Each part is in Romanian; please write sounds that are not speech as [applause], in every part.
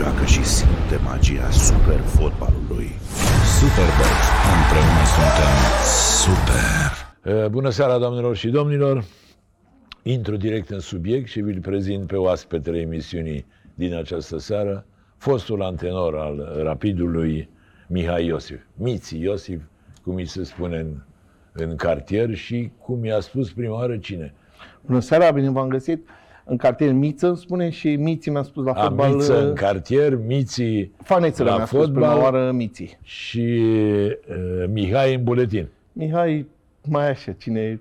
joacă și simte magia super fotbalului. Superbox. Împreună suntem Super! Uh, Bună seara, doamnelor și domnilor! Intru direct în subiect și vi-l prezint pe oaspetele emisiunii din această seară, fostul antenor al Rapidului, Mihai Iosif. Miți Iosif, cum îi se spune în, în cartier și cum i-a spus prima oară cine? Bună seara, bine v-am găsit. În cartier Miță îmi spune și Miții mi-a spus la A, fotbal. Miță în cartier, Miții Fanețele la mi-a spus prima fotbal. oară Miții. și uh, Mihai în buletin. Mihai, mai așa, cine...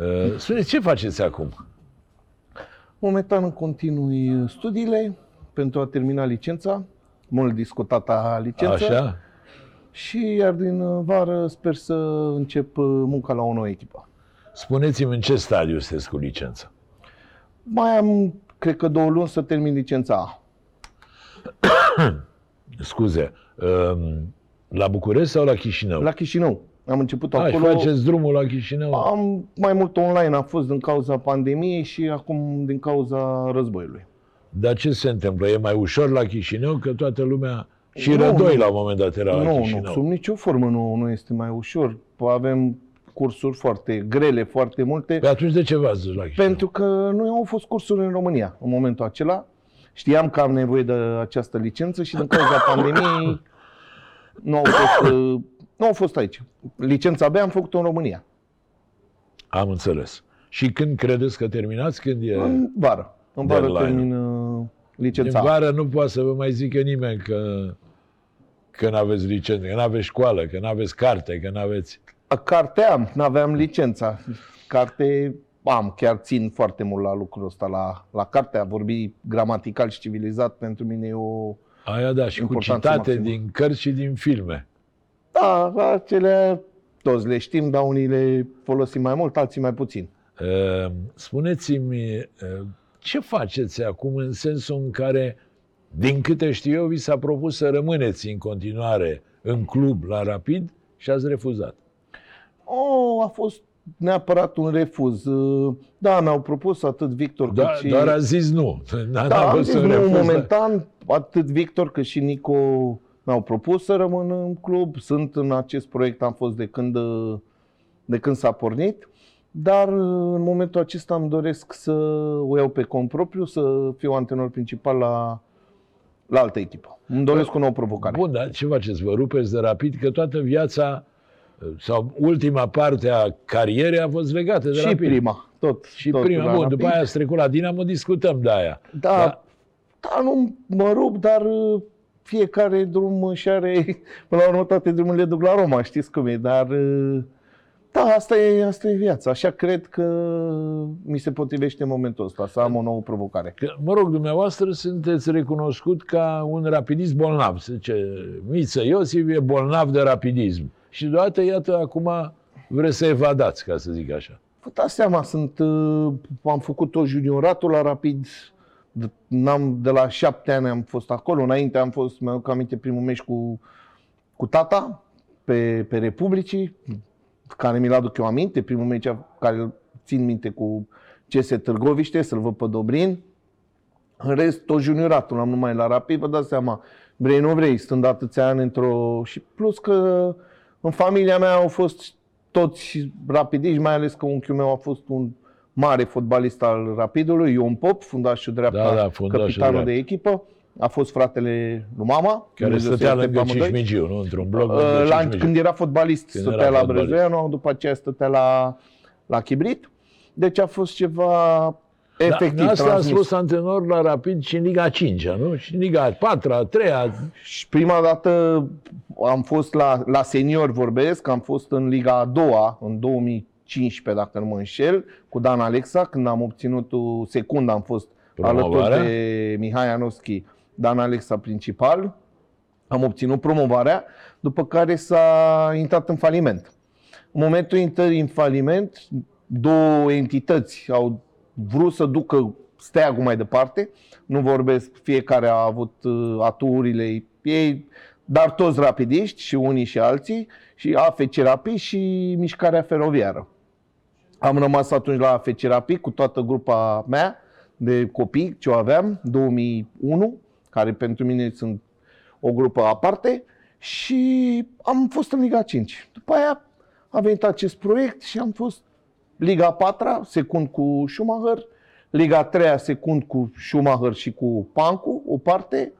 Uh, spuneți, ce faceți acum? Momentan îmi continui studiile pentru a termina licența, mult discutata licență. Așa? Și iar din vară sper să încep uh, munca la o nouă echipă. Spuneți-mi în ce stadiu sunteți cu licența? Mai am, cred că două luni să termin licența A. [coughs] Scuze, um, la București sau la Chișinău? La Chișinău. Am început A, și acolo. faceți drumul la Chișinău? Am mai mult online, a fost din cauza pandemiei și acum din cauza războiului. Dar ce se întâmplă? E mai ușor la Chișinău? Că toată lumea... Și Nu, Rădoi nu. la un moment dat era la Nu, Chișinău. nu, sub nicio formă nu, nu este mai ușor. Avem cursuri foarte grele, foarte multe, Pe atunci de ce v-ați dus la Chișinău? pentru că nu au fost cursuri în România în momentul acela. Știam că am nevoie de această licență și din cauza [coughs] pandemiei nu au fost, uh, nu au fost aici. Licența B am făcut-o în România, Am înțeles. Și când credeți că terminați? Când e... în vară. În vară Deadline-ul. termin uh, Din licența A. vară nu poate să vă mai zică nimeni că că n-aveți licență, că n-aveți școală, că n-aveți carte, că n-aveți... Carte am, n-aveam licența. Carte am, chiar țin foarte mult la lucrul ăsta, la, la carte. A vorbi gramatical și civilizat pentru mine e o... Aia da, și cu Importanță citate maximă. din cărți și din filme. Da, acelea toți le știm, dar unii le folosim mai mult, alții mai puțin. Uh, Spuneți-mi, uh, ce faceți acum în sensul în care, din câte știu eu, vi s-a propus să rămâneți în continuare în club la Rapid și ați refuzat. Oh, a fost neapărat un refuz. Da, mi-au propus atât Victor cât Doar, și... doar a zis nu. [laughs] N-a da, am fost zis un nu, refuz, dar- momentan, atât Victor cât și Nico mi-au propus să rămân în club. Sunt în acest proiect, am fost de când, de când s-a pornit. Dar în momentul acesta îmi doresc să o iau pe cont propriu, să fiu antenor principal la, la altă echipă. Îmi doresc o nouă provocare. Bun, dar ce faceți? Vă rupeți de Rapid? Că toată viața sau ultima parte a carierei a fost legată de și Rapid. prima, tot. Și tot prima, la bun, Rapid. după aia ați trecut la Dinamo, discutăm de aia. Da, Da. da, nu mă rup, dar uh, fiecare drum și are, [laughs] până la urmă toate drumurile duc la Roma, știți cum e, dar uh, da, asta e, asta e viața. Așa cred că mi se potrivește în momentul ăsta, să am o nouă provocare. Că, mă rog, dumneavoastră sunteți recunoscut ca un rapidist bolnav. Se zice, Miță Iosif e bolnav de rapidism. Și deodată, iată, acum vreți să evadați, ca să zic așa. Vă dați seama, sunt, uh, am făcut tot junioratul la Rapid, de, n-am, de la șapte ani am fost acolo, înainte am fost, mi-aduc aminte, primul meci cu, cu tata pe, pe Republicii, care mi-l aduc eu aminte, primul meci care îl țin minte cu CS Târgoviște, să-l văd pe Dobrin. În rest, tot junioratul am numai la Rapid, vă dați seama, vrei, nu vrei, stând atâția ani într-o... Și plus că în familia mea au fost toți rapidiști, mai ales că unchiul meu a fost un mare fotbalist al Rapidului, Ion Pop, fundașul dreapta, Da, da, fundașul capitanul dreapta. de echipă. A fost fratele lui mama. Care Dumnezeu să stătea ierte lângă pe amândoi. Cismigiu, nu? Într-un bloc Uh, lângă La, Cismigiu. când era fotbalist, Când stătea era la fotbalist. Brezoianu, după aceea stătea la, la Chibrit. Deci a fost ceva efectiv da, asta a transmis. fost antrenor la Rapid și în Liga 5 nu? Și în Liga 4 a 3 -a. Și prima dată am fost la, la senior, vorbesc, am fost în Liga a doua, în 2015, dacă nu mă înșel, cu Dan Alexa, când am obținut uh, secund, am fost alături Promovarea? de Mihai Anoschi, Dan Alexa principal. Am obținut promovarea, după care s-a intrat în faliment. În momentul intrării în faliment, două entități au vrut să ducă steagul mai departe. Nu vorbesc, fiecare a avut uh, aturile ei, dar toți rapidiști, și unii și alții, și AFC Rapid și Mișcarea Feroviară. Am rămas atunci la AFC Rapid cu toată grupa mea de copii ce o aveam, 2001, care pentru mine sunt o grupă aparte și am fost în Liga 5. După aia a venit acest proiect și am fost Liga 4 secund cu Schumacher, Liga 3 secund cu Schumacher și cu Pancu, o parte.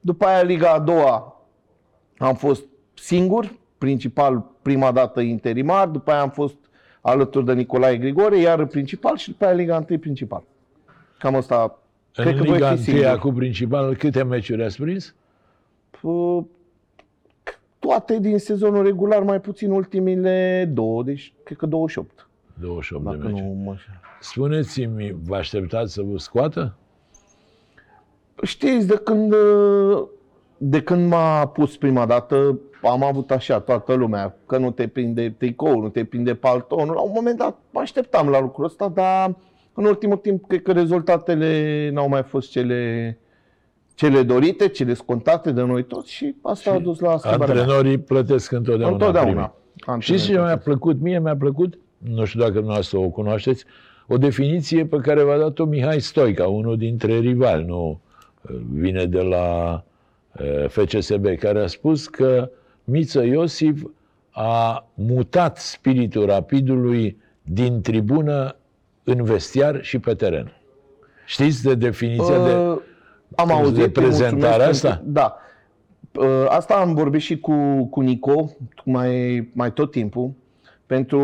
După aia Liga a doua am fost singur, principal prima dată interimar, după aia am fost alături de Nicolae Grigore, iar principal și după aia Liga 1 principal. Cam asta. În Cred că voi Liga fi 1 singur. cu principal, câte meciuri ați prins? Uh, Toate din sezonul regular, mai puțin ultimile două, deci cred că 28. 28 de Dacă meciuri. nu mă... Spuneți-mi, vă așteptați să vă scoată? Știți, de când, uh, de când m-a pus prima dată, am avut așa toată lumea, că nu te prinde tricou, nu te prinde paltonul. La un moment dat mă așteptam la lucrul ăsta, dar în ultimul timp cred că rezultatele n-au mai fost cele, cele dorite, cele scontate de noi toți și asta a dus la schimbarea mea. Antrenorii plătesc întotdeauna. Întotdeauna. primii. Știți ce mi-a plăcut? Mie mi-a plăcut, nu știu dacă dumneavoastră o cunoașteți, o definiție pe care v-a dat-o Mihai Stoica, unul dintre rivali, nu vine de la eh, FCSB, care a spus că Miță Iosif a mutat spiritul rapidului din tribună în vestiar și pe teren. Știți de definiția de... Uh, am de auzit te prezentarea mulțumesc asta? Pentru, da. Uh, asta am vorbit și cu, cu Nico mai, mai tot timpul. Pentru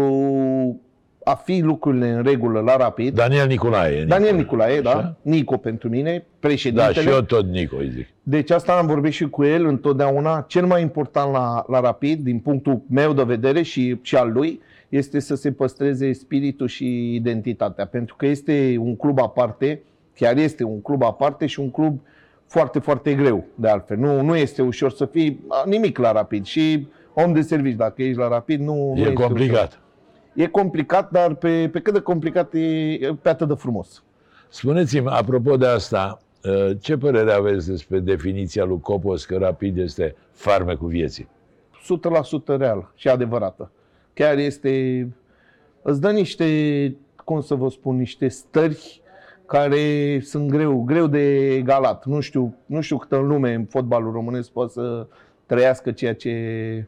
a fi lucrurile în regulă la rapid. Daniel Nicolae. Daniel Nicolae, da? Așa? Nico pentru mine, Da, președintele. și eu tot Nico îi zic. Deci asta am vorbit și cu el întotdeauna. Cel mai important la, la Rapid, din punctul meu de vedere și, și al lui, este să se păstreze spiritul și identitatea. Pentru că este un club aparte, chiar este un club aparte și un club foarte, foarte greu, de altfel. Nu, nu este ușor să fii a, nimic la Rapid. Și om de serviciu, dacă ești la Rapid, nu, nu E este complicat. Ușor. E complicat, dar pe, pe cât de complicat e, e pe atât de frumos. Spuneți-mi, apropo de asta, uh, ce părere aveți despre definiția lui Copos că rapid este farmecul vieții? 100% real și adevărată. Chiar este, îți dă niște, cum să vă spun, niște stări care sunt greu, greu de egalat. Nu știu, nu știu cât în lume în fotbalul românesc poate să trăiască ceea ce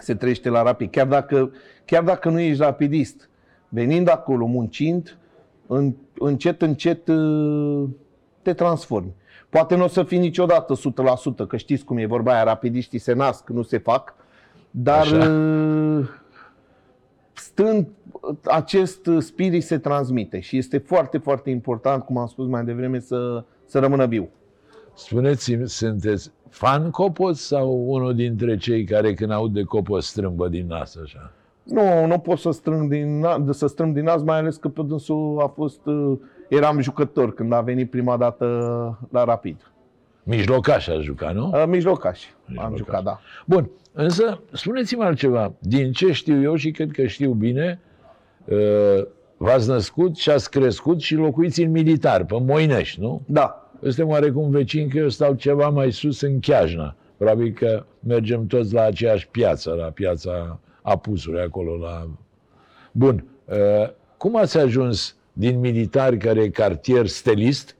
se trăiește la rapid. Chiar dacă, chiar dacă nu ești rapidist, venind acolo, muncind, în, încet, încet uh, te transformi. Poate nu o să fii niciodată 100%, că știți cum e vorba aia, rapidiștii se nasc, nu se fac, dar Așa. uh, stând, acest spirit se transmite și este foarte, foarte important, cum am spus mai devreme, să, să rămână viu. Spuneți-mi, sunteți fan Copos sau unul dintre cei care când aud de Copos strâmbă din nas așa? Nu, nu pot să strâng din, na- de să strâng din nas, mai ales că pe dânsul a fost, uh, eram jucător când a venit prima dată la Rapid. Mijlocaș a jucat, nu? Uh, Mijlocaș am Mijlocaș. jucat, da. Bun, însă spuneți-mi altceva. Din ce știu eu și cred că știu bine, uh, v-ați născut și ați crescut și locuiți în militar, pe Moinești, nu? Da, Suntem oarecum vecini că eu stau ceva mai sus în Chiajna. Probabil că mergem toți la aceeași piață, la piața Apusului, acolo la... Bun. uh, Cum ați ajuns din militari, care e cartier stelist,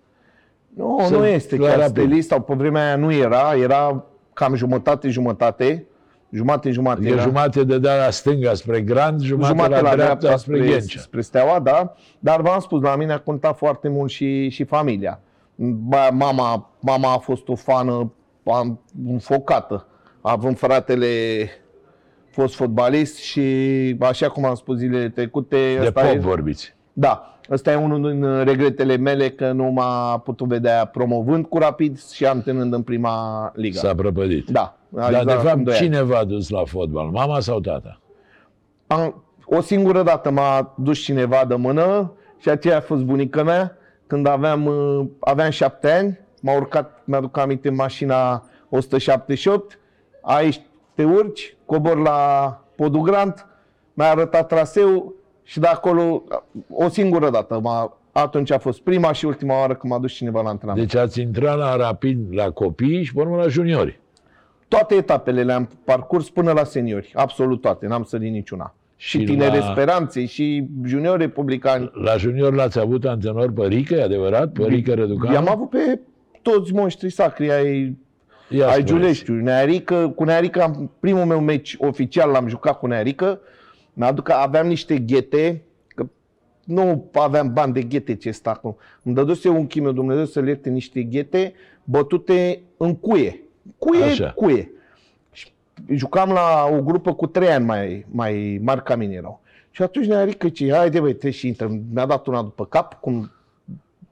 Nu, Să- nu este la chiar Rapid. stelist, sau pe vremea aia nu era, era cam jumătate-jumătate, jumate-jumate e era. jumate de da la stânga spre Grand, jumate, jumate la, dreapta spre, spre, Ghencea. spre Steaua, da, dar v-am spus, la mine a contat foarte mult și, și familia. Ba, mama, mama a fost o fană am- înfocată, având fratele fost fotbalist și așa cum am spus zilele trecute, De ăsta pop e, vorbiți. da, ăsta e unul din regretele mele că nu m-a putut vedea promovând cu rapid și antrenând în prima ligă. S-a prăpădit. Da, Dar, de acum fapt, doi ani. cine v-a dus la fotbal? Mama sau tata? Am, o singură dată m-a dus cineva de mână și aceea a fost bunica mea. Când aveam, uh, aveam șapte ani, m-a urcat, mi-aduc aminte, în mașina 178. Aici te urci, cobor la Podul Grant, mi-a arătat traseul și de acolo, o singură dată, m-a, atunci a fost prima și ultima oară când m-a dus cineva la antrenament. Deci ați intrat la rapid la copii și pe urmă la juniori. Toate etapele le-am parcurs până la seniori, absolut toate, n-am sărit niciuna. Și, Și tinere la- speranțe, și juniori republicani. La junior l-ați avut antrenor pe Rică, e adevărat? Pe Rică Răducanu? I-am avut pe toți monștri sacri ai, Ia ai spuneți. Giuleștiului. Nearică, cu Nearică, am, primul meu meci oficial l-am jucat cu Nearică. Mi-aduc că aveam niște ghete, că nu aveam bani de ghete ce sta acum. Îmi dăduse un meu Dumnezeu să le ierte niște ghete bătute în cuie. Cuie, Așa. cuie. Și jucam la o grupă cu trei ani mai, mai mari ca mine erau. Și atunci Nearică ce, haide băi, te și intră. Mi-a dat una după cap, cum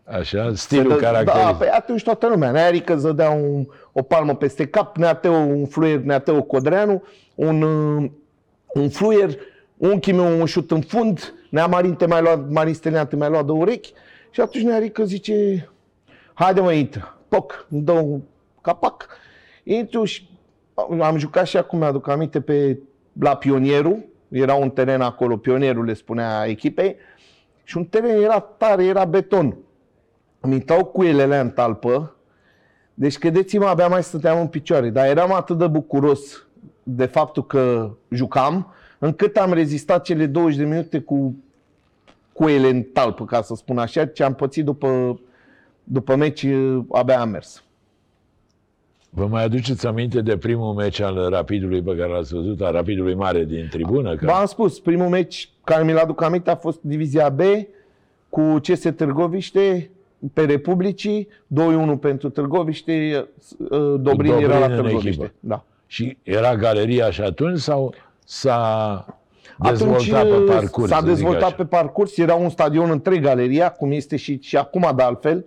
Așa, stilul se dă- Da, caracteristic. pe atunci toată lumea. Nearică îți dădea un, o palmă peste cap, Neateu, un fluier, Neateu Codreanu, un, uh, un fluier, unchi meu un șut în fund, Nea Marin te mai luat, Marin Stelian te mai luat de urechi și atunci Nearică zice, haide mă, intră, poc, îmi dă un capac, intru și am jucat și acum mi-aduc aminte pe, la Pionierul, era un teren acolo, Pionierul le spunea echipei, și un teren era tare, era beton. Îmi intrau cuielele în talpă, deci credeți-mă, abia mai stăteam în picioare, dar eram atât de bucuros de faptul că jucam, încât am rezistat cele 20 de minute cu cuiele în talpă, ca să spun așa, ce am pățit după, după meci, abia am mers. Vă mai aduceți aminte de primul meci al Rapidului pe care l-ați văzut, al Rapidului Mare din tribună? Că... V-am spus, primul meci care mi-l aduc aminte a fost Divizia B cu CS Târgoviște pe Republicii, 2-1 pentru Târgoviște, uh, Dobrin, Dobrin era la în Târgoviște. echipă. Da. Și era galeria și atunci sau s-a dezvoltat Atunci pe uh, parcurs? s-a să zic dezvoltat așa? pe parcurs, era un stadion întreg galeria, cum este și, și acum de altfel,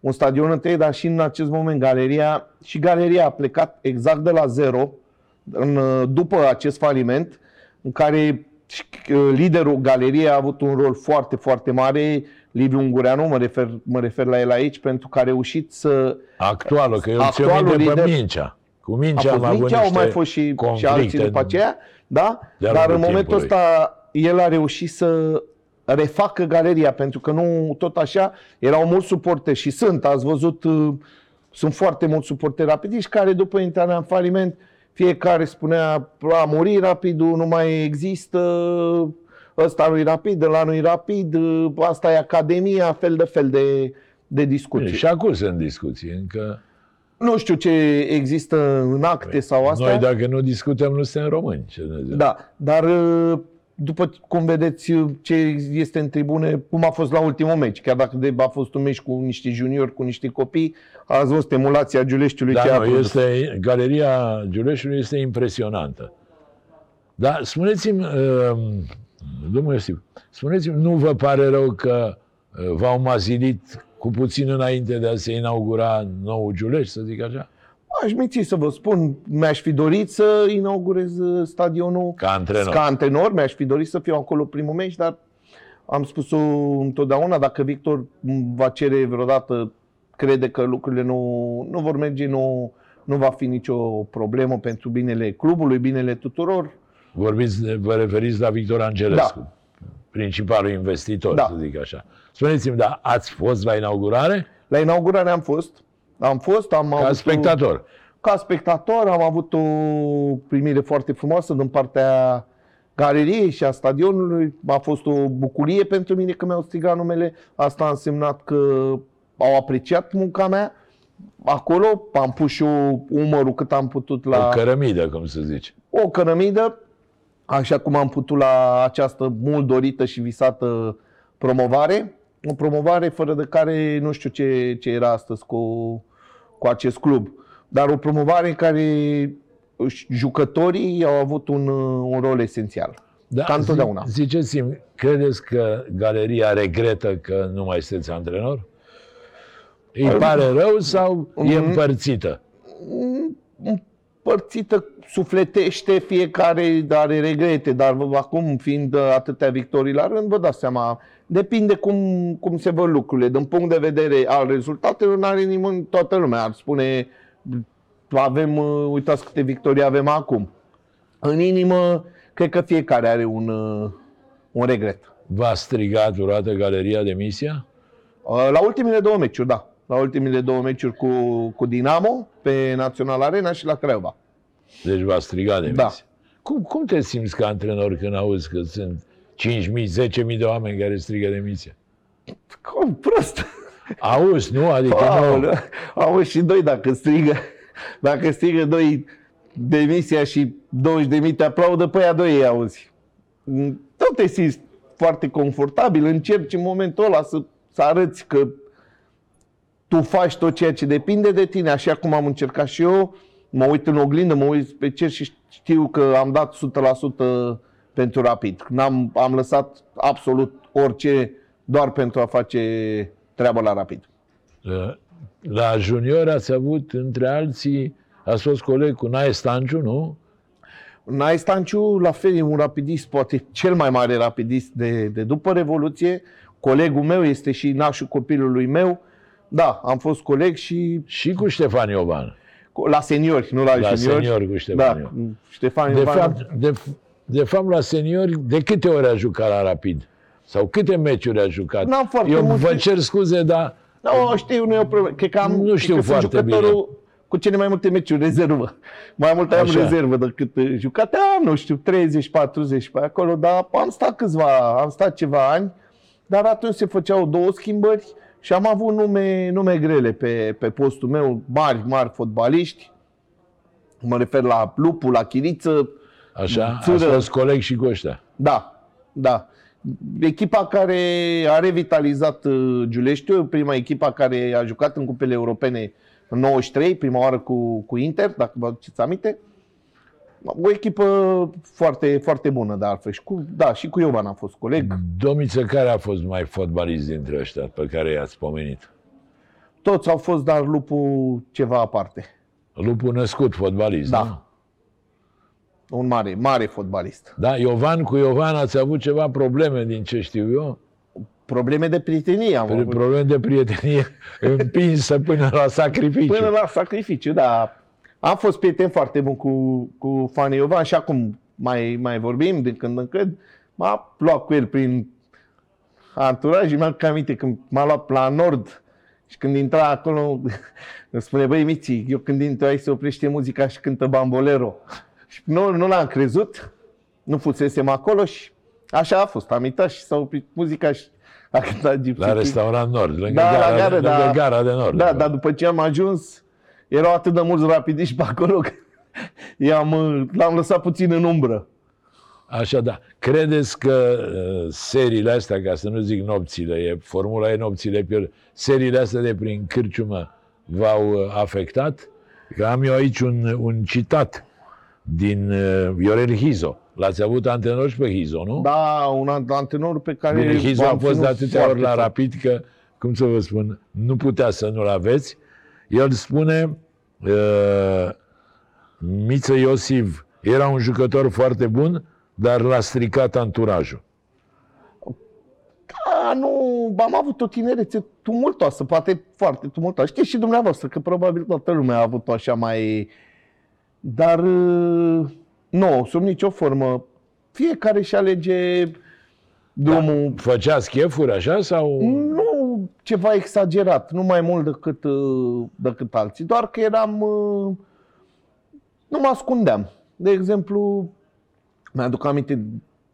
un stadion întreg, dar și în acest moment galeria, și galeria a plecat exact de la zero, în, uh, după acest faliment, în care și, uh, liderul galeriei a avut un rol foarte, foarte mare, Liviu Ungureanu, mă refer, mă refer la el aici, pentru că a reușit să Actualul, că eu ți-o Actualul minte pe lider- Mincea. Cu a Mincea am fost avut Mincea, au niște mai fost și, și conflicte alții după aceea, da? de-a Dar în lungul momentul timpului. ăsta el a reușit să refacă galeria, pentru că nu tot așa, erau mulți suporteri și sunt, ați văzut, uh, sunt foarte mulți suporteri rapidiști care după intrarea în faliment, fiecare spunea, a murit rapidul, nu mai există, ăsta nu-i rapid, ăla nu-i rapid, uh, asta e academia, fel de fel de, de discuții. Și acum sunt discuții. Încă Nu știu ce există în acte sau asta. noi dacă nu discutăm nu suntem români. Ce Dumnezeu. Da, dar uh, după cum vedeți uh, ce este în tribune, cum a fost la ultimul meci, chiar dacă de- a fost un meci cu niște juniori, cu niște copii, ați văzut emulația Giuleștiului ce a Da, nu, produs. este, galeria Giuleșului este impresionantă. Dar spuneți-mi, uh, domnule Stip, spuneți-mi, nu vă pare rău că uh, v-au mazilit cu puțin înainte de a se inaugura nou Giulești, să zic așa? Aș minți să vă spun, mi-aș fi dorit să inaugurez uh, stadionul Ca antrenor. ca antrenor, mi-aș fi dorit să fiu acolo primul meci, dar am spus-o întotdeauna, dacă Victor va cere vreodată, crede că lucrurile nu, nu vor merge, nu, nu va fi nicio problemă pentru binele clubului, binele tuturor. Vorbiți, de- vă referiți la Victor Angelescu, principalul investitor, Da. să zic așa. Spuneți-mi, da, ați fost la inaugurare La inaugurare am fost, am fost, am ca avut spectator? ca spectator am avut o primire foarte frumoasă din partea galeriei și a stadionului. A fost o bucurie pentru mine că mi-au strigat numele. Asta a însemnat că au apreciat munca mea. Acolo am pus și eu umărul cât am putut la O cărămidă, cum se zice. o cărămidă, așa cum am putut la această mult dorită și visată promovare. O promovare fără de care nu știu ce, ce era astăzi cu, cu acest club. Dar o promovare în care își- jucătorii au avut un, un rol esențial. Da, Ca întotdeauna. zi- Ziceți-mi, credeți că galeria regretă că nu mai sunteți antrenor? Îi pare rău sau e Mm. împărțită? Împărțită sufletește fiecare, are regrete, dar vă- acum fiind atâtea victorii la rând, vă dați seama, depinde cum, cum se văd lucrurile. Din punct de vedere al rezultatelor, nu are nimeni, toată lumea ar spune, avem, uh, uitați câte victorii avem acum. În inimă, cred că fiecare are un, uh, un regret. V-a strigat vreodată galeria de misia? Uh, La ultimele două meciuri, da. La ultimele două meciuri cu, cu Dinamo, pe Național Arena și la Craiova. Deci v-a strigat de Da. misia. Cum, cum te simți ca antrenor când auzi că sunt 5.000, 10.000 de oameni care strigă de misia? Cum prost! Auzi, nu? Adică nu. Aoleu, auzi și doi dacă strigă, dacă strigă doi demisia și 20 de mii te aplaudă, pe aia doi îi auzi. Tot te simți foarte confortabil, încerci în momentul ăla să, să arăți că tu faci tot ceea ce depinde de tine, așa cum am încercat și eu, mă uit în oglindă, mă uit pe cer și știu că am dat 100% pentru rapid. N-am, am lăsat absolut orice doar pentru a face treaba la rapid. La- La junior ați avut, între alții, ați fost coleg cu Nae Stanciu, nu? Nai Stanciu, la fel, e un rapidist, poate cel mai mare rapidist de, de după Revoluție. Colegul meu este și nașul copilului meu. Da, am fost coleg și Și cu Ștefan Iovan. la seniori, nu la, La juniori. seniori cu Ștefan Da, Iovan. Ștefan De Iovan. fapt, de, de fapt, la seniori, de câte ori a jucat la Rapid? Sau câte meciuri a jucat? N-am foarte Eu multe. vă cer scuze, dar Nu, știu, nu e o problemă. Cred că am, Nu cred știu că sunt foarte jucătorul cu cele mai multe meciuri rezervă. Mai multe am Așa. rezervă decât uh, jucate. Am, nu știu, 30-40 pe acolo, dar am stat câțiva, am stat ceva ani, dar atunci se făceau două schimbări și am avut nume, nume grele pe, pe postul meu, mari, mari fotbaliști. Mă refer la Lupu, la Chiriță, așa, ați Țură. fost coleg și cu ăștia. da, da. Echipa care a revitalizat uh, Giuleștiu, prima echipa care a jucat în cupele europene în 93, prima oară cu, cu Inter, dacă vă aduceți aminte. O echipă foarte, foarte bună, de altfel. Și cu, da, și cu Iovan am fost coleg. Domiță, care a fost mai fotbalist dintre ăștia pe care i-ați pomenit? Toți au fost, dar Lupu ceva aparte. Lupul născut fotbalist, nu? Da. Un mare, mare fotbalist. Da, Iovan cu Iovan ați avut ceva probleme din ce știu eu? Probleme de prietenie am avut. Probleme de prietenie [laughs] împinsă până la sacrificiu. Până la sacrificiu, da. Am fost prieten foarte bun cu, cu Fani Iovan și acum mai, mai vorbim de când în când. M-a luat cu el prin anturaj și mi-am aminte când m-a luat la Nord și când intra acolo, [laughs] îmi spune, băi Miții, eu când intru aici se oprește muzica și cântă Bambolero. Și nu, nu l-am crezut, nu fusesem acolo și așa a fost. Am intrat și s-a oprit muzica și a cântat Gypsy La King. restaurant Nord, lângă, Da, gara, la gară, lângă da. gara de Nord. Da, dar după ce am ajuns, erau atât de mulți rapidiști pe acolo că i-am, uh, l-am lăsat puțin în umbră. Așa, da. Credeți că uh, seriile astea, ca să nu zic nopțile, e, formula e nopțile, pierd, seriile astea de prin cârciumă v-au uh, afectat? Că am eu aici un, un citat din uh, Viorel Hizo. L-ați avut antrenor și pe Hizo, nu? Da, un ant- antrenor pe care Bine, Hizo a l-am fost de ținut atâtea ori foarte la tare. rapid că, cum să vă spun, nu putea să nu-l aveți. El spune, uh, Miță Iosif era un jucător foarte bun, dar l-a stricat anturajul. Da, nu, am avut o tinerețe tumultoasă, poate foarte tumultoasă. Știți și dumneavoastră că probabil toată lumea a avut-o așa mai... Dar uh, nu, sub nicio formă. Fiecare își alege drumul Făceați chefuri așa sau... Nu ceva exagerat, nu mai mult decât, uh, decât alții, doar că eram. uh, Nu mă ascundeam. De exemplu, mi-aduc aminte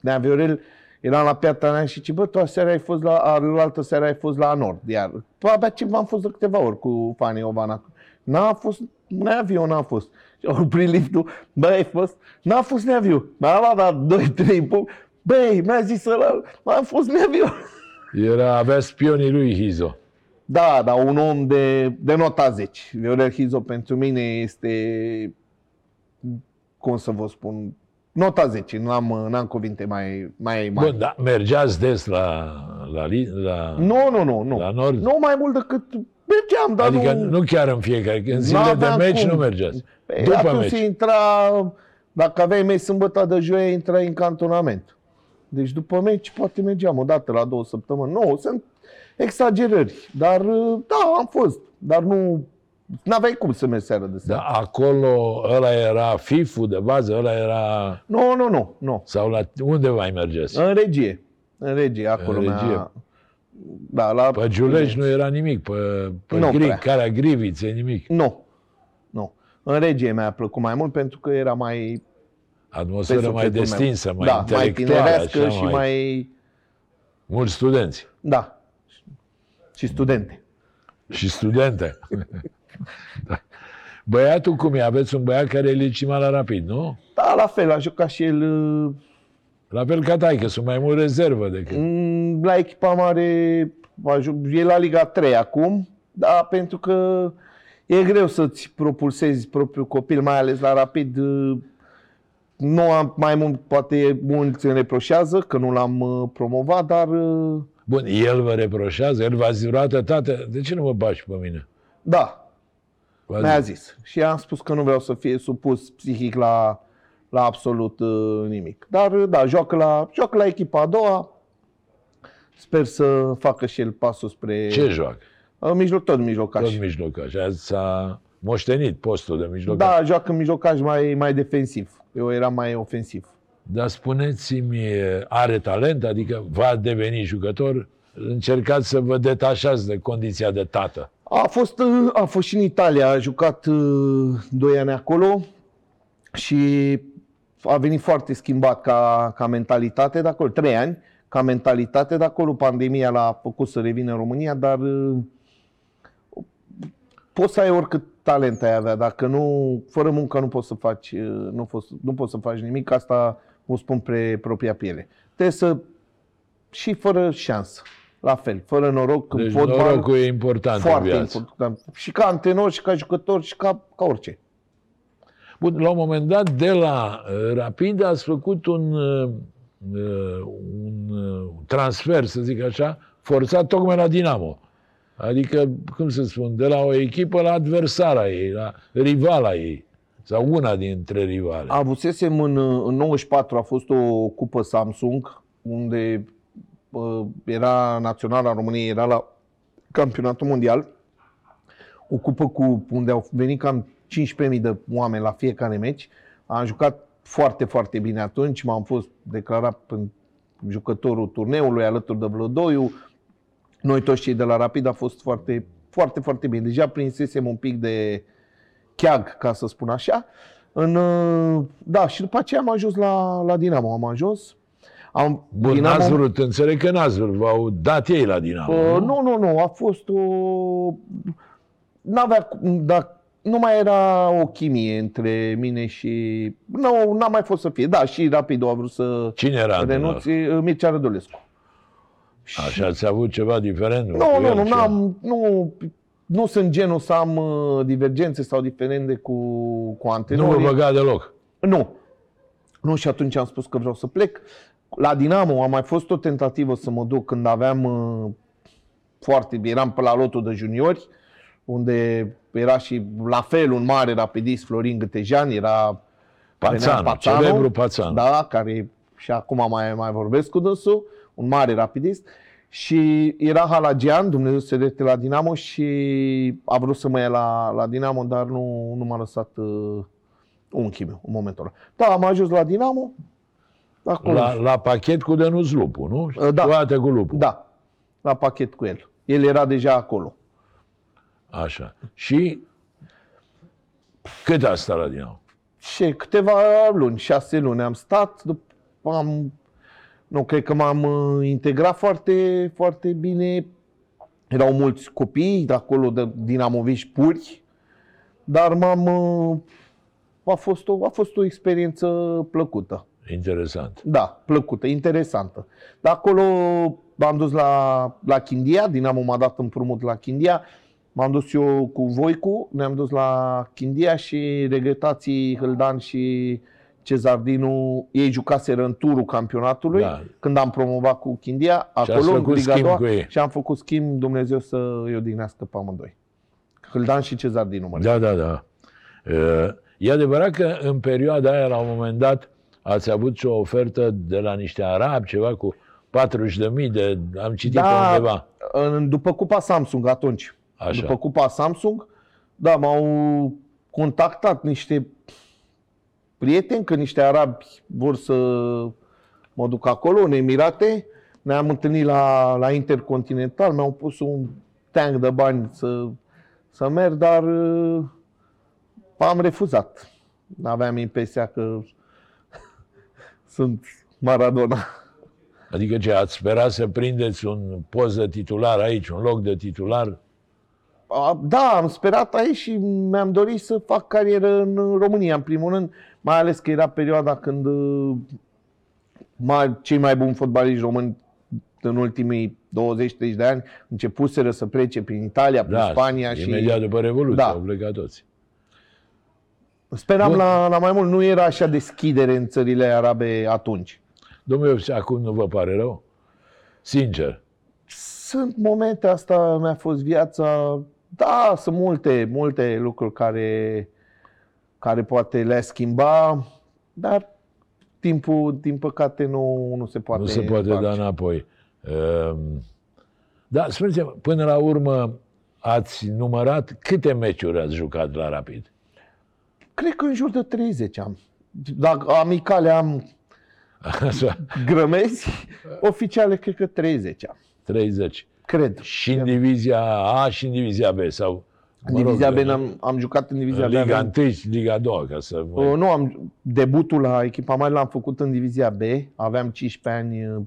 de Aviorel, eram la Piatra Neamț și zice, bă, tu aseară ai fost la, altă seară ai fost la Nord, iar. Păi abia ce am fost de câteva ori cu Fani Ovana. N-a fost, neaviu n-a fost. Și au oprit liftul, bă, ai fost? N-a fost neaviu. M-a luat la 2-3 puncte. Băi, mi-a zis ăla, am fost neaviu. Era, avea spionii lui Hizo. Da, da, un om de, de nota 10. Viorel Hizo pentru mine este, cum să vă spun, nota 10. N-am, n-am cuvinte mai, mai mari. Bun, da, mergeați des la, la, li- la, Nu, nu, nu, nu. la Nord? Nu mai mult decât mergeam, dar adică nu... nu, chiar în fiecare, în zilele de n-aveam meci cum. nu mergeți. Păi, După atunci meci. se intra, dacă aveai meci sâmbătă de joia, intrai în cantonament. Deci după meci poate mergeam o dată la două săptămâni. Nu, sunt exagerări, dar da, am fost. Dar nu, n-aveai cum să mergi seara de seară. Da, acolo ăla era FIFU de bază, ăla era... Nu, nu, nu, nu. Sau la unde mai mergeți? În regie. În regie, acolo În mi-a- regie. Da, la... Pe Giulești nu era nimic, pe, pe Nu Gri, prea. Calea Grivițe, nimic. Nu. Nu. În regie mi-a plăcut mai mult pentru că era mai... pe Atmosferă mai sufletul meu. destinsă, mai da, mai intelectuală, tinerească așa, și mai... mai... Mulți studenți. Da. Și studente. Și studente. [laughs] Da. Băiatul cum e? Aveți un băiat care e licima la rapid, nu? Da, la fel, a jucat și el uh, La fel ca tai, că sunt mai mult rezervă decât... Mm, La echipa mare, a ju- e la Liga 3 acum, da, pentru că e greu să-ți propulsezi propriul copil, mai ales la rapid. uh, Nu am mai mult, poate mulți îmi reproșează că nu l-am uh, promovat, dar uh, Bun, el vă reproșează, el v-a zis vreodată, tată, de ce nu mă bași pe mine? da, V-a mi-a zis. Și am spus că nu vreau să fie supus psihic la, la absolut uh, nimic. Dar uh, da, joacă la, joacă la echipa a doua. Sper să facă și el pasul spre Ce joacă? uh, mijloc, tot mijlocaș. Tot mijlocaș. Azi s-a moștenit postul de mijlocaș. Da, joacă mijlocaș mai, mai defensiv. Eu eram mai ofensiv. Dar spuneți-mi, are talent? Adică va deveni jucător? Încercați să vă detașați de condiția de tată. A fost, uh, a fost și în Italia, a jucat uh, doi ani acolo și a venit foarte schimbat ca, ca mentalitate de acolo, trei ani, ca mentalitate de acolo. Pandemia l-a făcut să revină în România, dar uh, poți să ai oricât talent ai avea, dacă nu, fără muncă nu poți să faci, uh, nu poți, nu poți să faci nimic, asta o spun pre propria piele. Trebuie să, și fără șansă, la fel, fără noroc, în Deci fotbal, norocul e important în foarte viață. important. Și ca antrenor, și ca jucător, și ca, ca orice. Bun, la un moment dat, de la uh, Rapid, ați făcut un, uh, uh, un uh, transfer, să zic așa, forțat tocmai la Dinamo. Adică, cum să spun, de la o echipă la adversara ei, la rivala ei, sau una dintre rivale. Avusesem în, în 94, a fost o cupă Samsung, unde uh, era naționala României, era la campionatul mondial. O cupă cu, unde au venit cam 15.000 de oameni la fiecare meci. Am jucat foarte, foarte bine atunci. M-am fost declarat în jucătorul turneului alături de Vlădoiu. Noi toți cei de la Rapid a fost foarte, foarte, foarte bine. Deja prinsesem un pic de cheag, ca să spun așa. În, uh, da, și după aceea am ajuns la, la Dinamo. Am ajuns. Am, Bun, n-ați vrut, înțeleg că n-ați vrut, v-au dat ei la Dinamo. Uh, nu, nu, nu, a fost o... N-avea, cum- dar nu mai era o chimie între mine și... Nu, n-a mai fost să fie. Da, și rapid a vrut să Cine era antrenor? renunțe uh, Mircea Rădulescu. Așa, ați avut ceva diferent? Nu, cu nu, el, nu, ce? n-am, nu, nu sunt genul să am uh, divergențe sau diferende cu, cu Nu antrenorii. vă băga deloc. Nu. Nu, și atunci am spus că vreau să plec. La Dinamo a mai fost o tentativă să mă duc când aveam uh, foarte, eram pe la lotul de juniori, unde era și la fel un mare rapidist, Florin Gâtejan, era venea Pațanu, celebru Pațanu. Da, care și acum mai, mai vorbesc cu dânsul, un mare rapidist. Și era Halagian, Dumnezeu să ierte la Dinamo și a vrut să mă ia la, la Dinamo, dar nu, nu m-a lăsat uh, unchiul meu în momentul ăla. Da, am ajuns la Dinamo. Acolo. La, la pachet cu Dănuț Lupu, nu? Da. Toate cu Lupu. Da, la pachet cu el. El era deja acolo. Așa. Și cât a stat la Dinamo? Și câteva luni, șase luni am stat, după am, nu cred că m-am uh, integrat foarte, foarte bine. Erau mulți copii de acolo, de dinamoviști puri, dar m-am, uh, a fost o, a fost o experiență plăcută. Interesant. Da, plăcută, interesantă. De acolo m-am dus la, la Chindia, Dinamo m-a dat împrumut la Chindia, m-am dus eu cu Voicu, ne-am dus la Chindia și regretații Hâldan și Cezardinu, ei jucaseră în turul campionatului, Da. când am promovat cu Chindia, ați acolo, în făcut Liga schimb a doua, cu ei. și am făcut schimb, Dumnezeu să îi odihnească pe amândoi. Hâldan și Cezardinu, mă Da, da, da. Uh, E adevărat că în perioada aia, la un moment dat, ați avut și o ofertă de la niște arabi, ceva cu 40.000 de... Am citit pe undeva. în, după Cupa Samsung atunci. Așa. După Cupa Samsung, da, m-au contactat niște prieteni, că niște arabi vor să mă duc acolo, în Emirate. Ne-am întâlnit la, la Intercontinental, mi-au pus un tank de bani să, să merg, dar uh, am refuzat. Aveam impresia că [laughs] sunt Maradona. Adică ce, ați sperat să prindeți un post de titular aici, un loc de titular? A, da, am sperat aici și mi-am dorit să fac carieră în România, în primul rând, mai ales că era perioada când uh, mai, cei mai buni fotbaliști români în ultimii 20-30 de ani începuseră să plece prin Italia, prin Da, Spania și imediat după Revoluție Da. au plecat toți. speram Bun. la, la mai mult. Nu era așa deschidere în țările arabe atunci. Domnule Iosif, acum nu vă pare rău? Sincer. Sunt momente, asta mi-a fost viața, da, sunt multe, multe lucruri care, care poate le schimba, dar timpul, din păcate, nu, nu se poate nu se poate face. da înapoi. Ehm, Da, spuneți până la urmă ați numărat câte meciuri ați jucat la Rapid? Cred că în jur de 30 am. Dacă amicale am Așa, grămezi, oficiale cred că 30 am. 30. Cred. Și în divizia A și în divizia B sau În divizia B am, am jucat în divizia în B. Liga aveam- 1 și Liga 2, ca să mă... Uh, Nu, am, debutul la echipa mare l-am făcut în divizia B. Aveam 15 ani uh,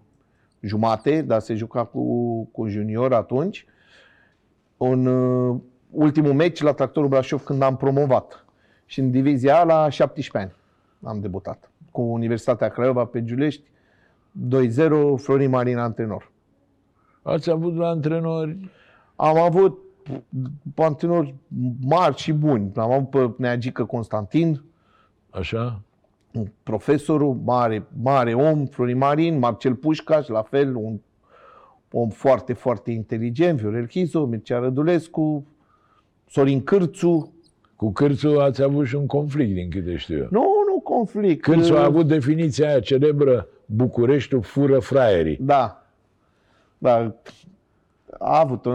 jumate, dar se juca cu, cu junior atunci. În uh, ultimul meci la Tractorul Brașov când am promovat. Și în divizia A la 17 ani am debutat. Cu Universitatea Craiova pe Giulești, 2-0, Florin Marin antrenor. Ați avut la antrenori Am avut antrenori mari și buni. Am avut pe Neagică Constantin, așa? profesorul, mare, mare om, Florin Marin, Marcel Pușcaș, la fel, un om foarte, foarte inteligent, Viorel Chizo, Mircea Rădulescu, Sorin Cârțu. Cu Cârțu ați avut și un conflict, din câte știu eu. Nu, nu conflict. Cârțu a avut definiția aia celebră, Bucureștiul fură fraierii. Da. Da. A avut,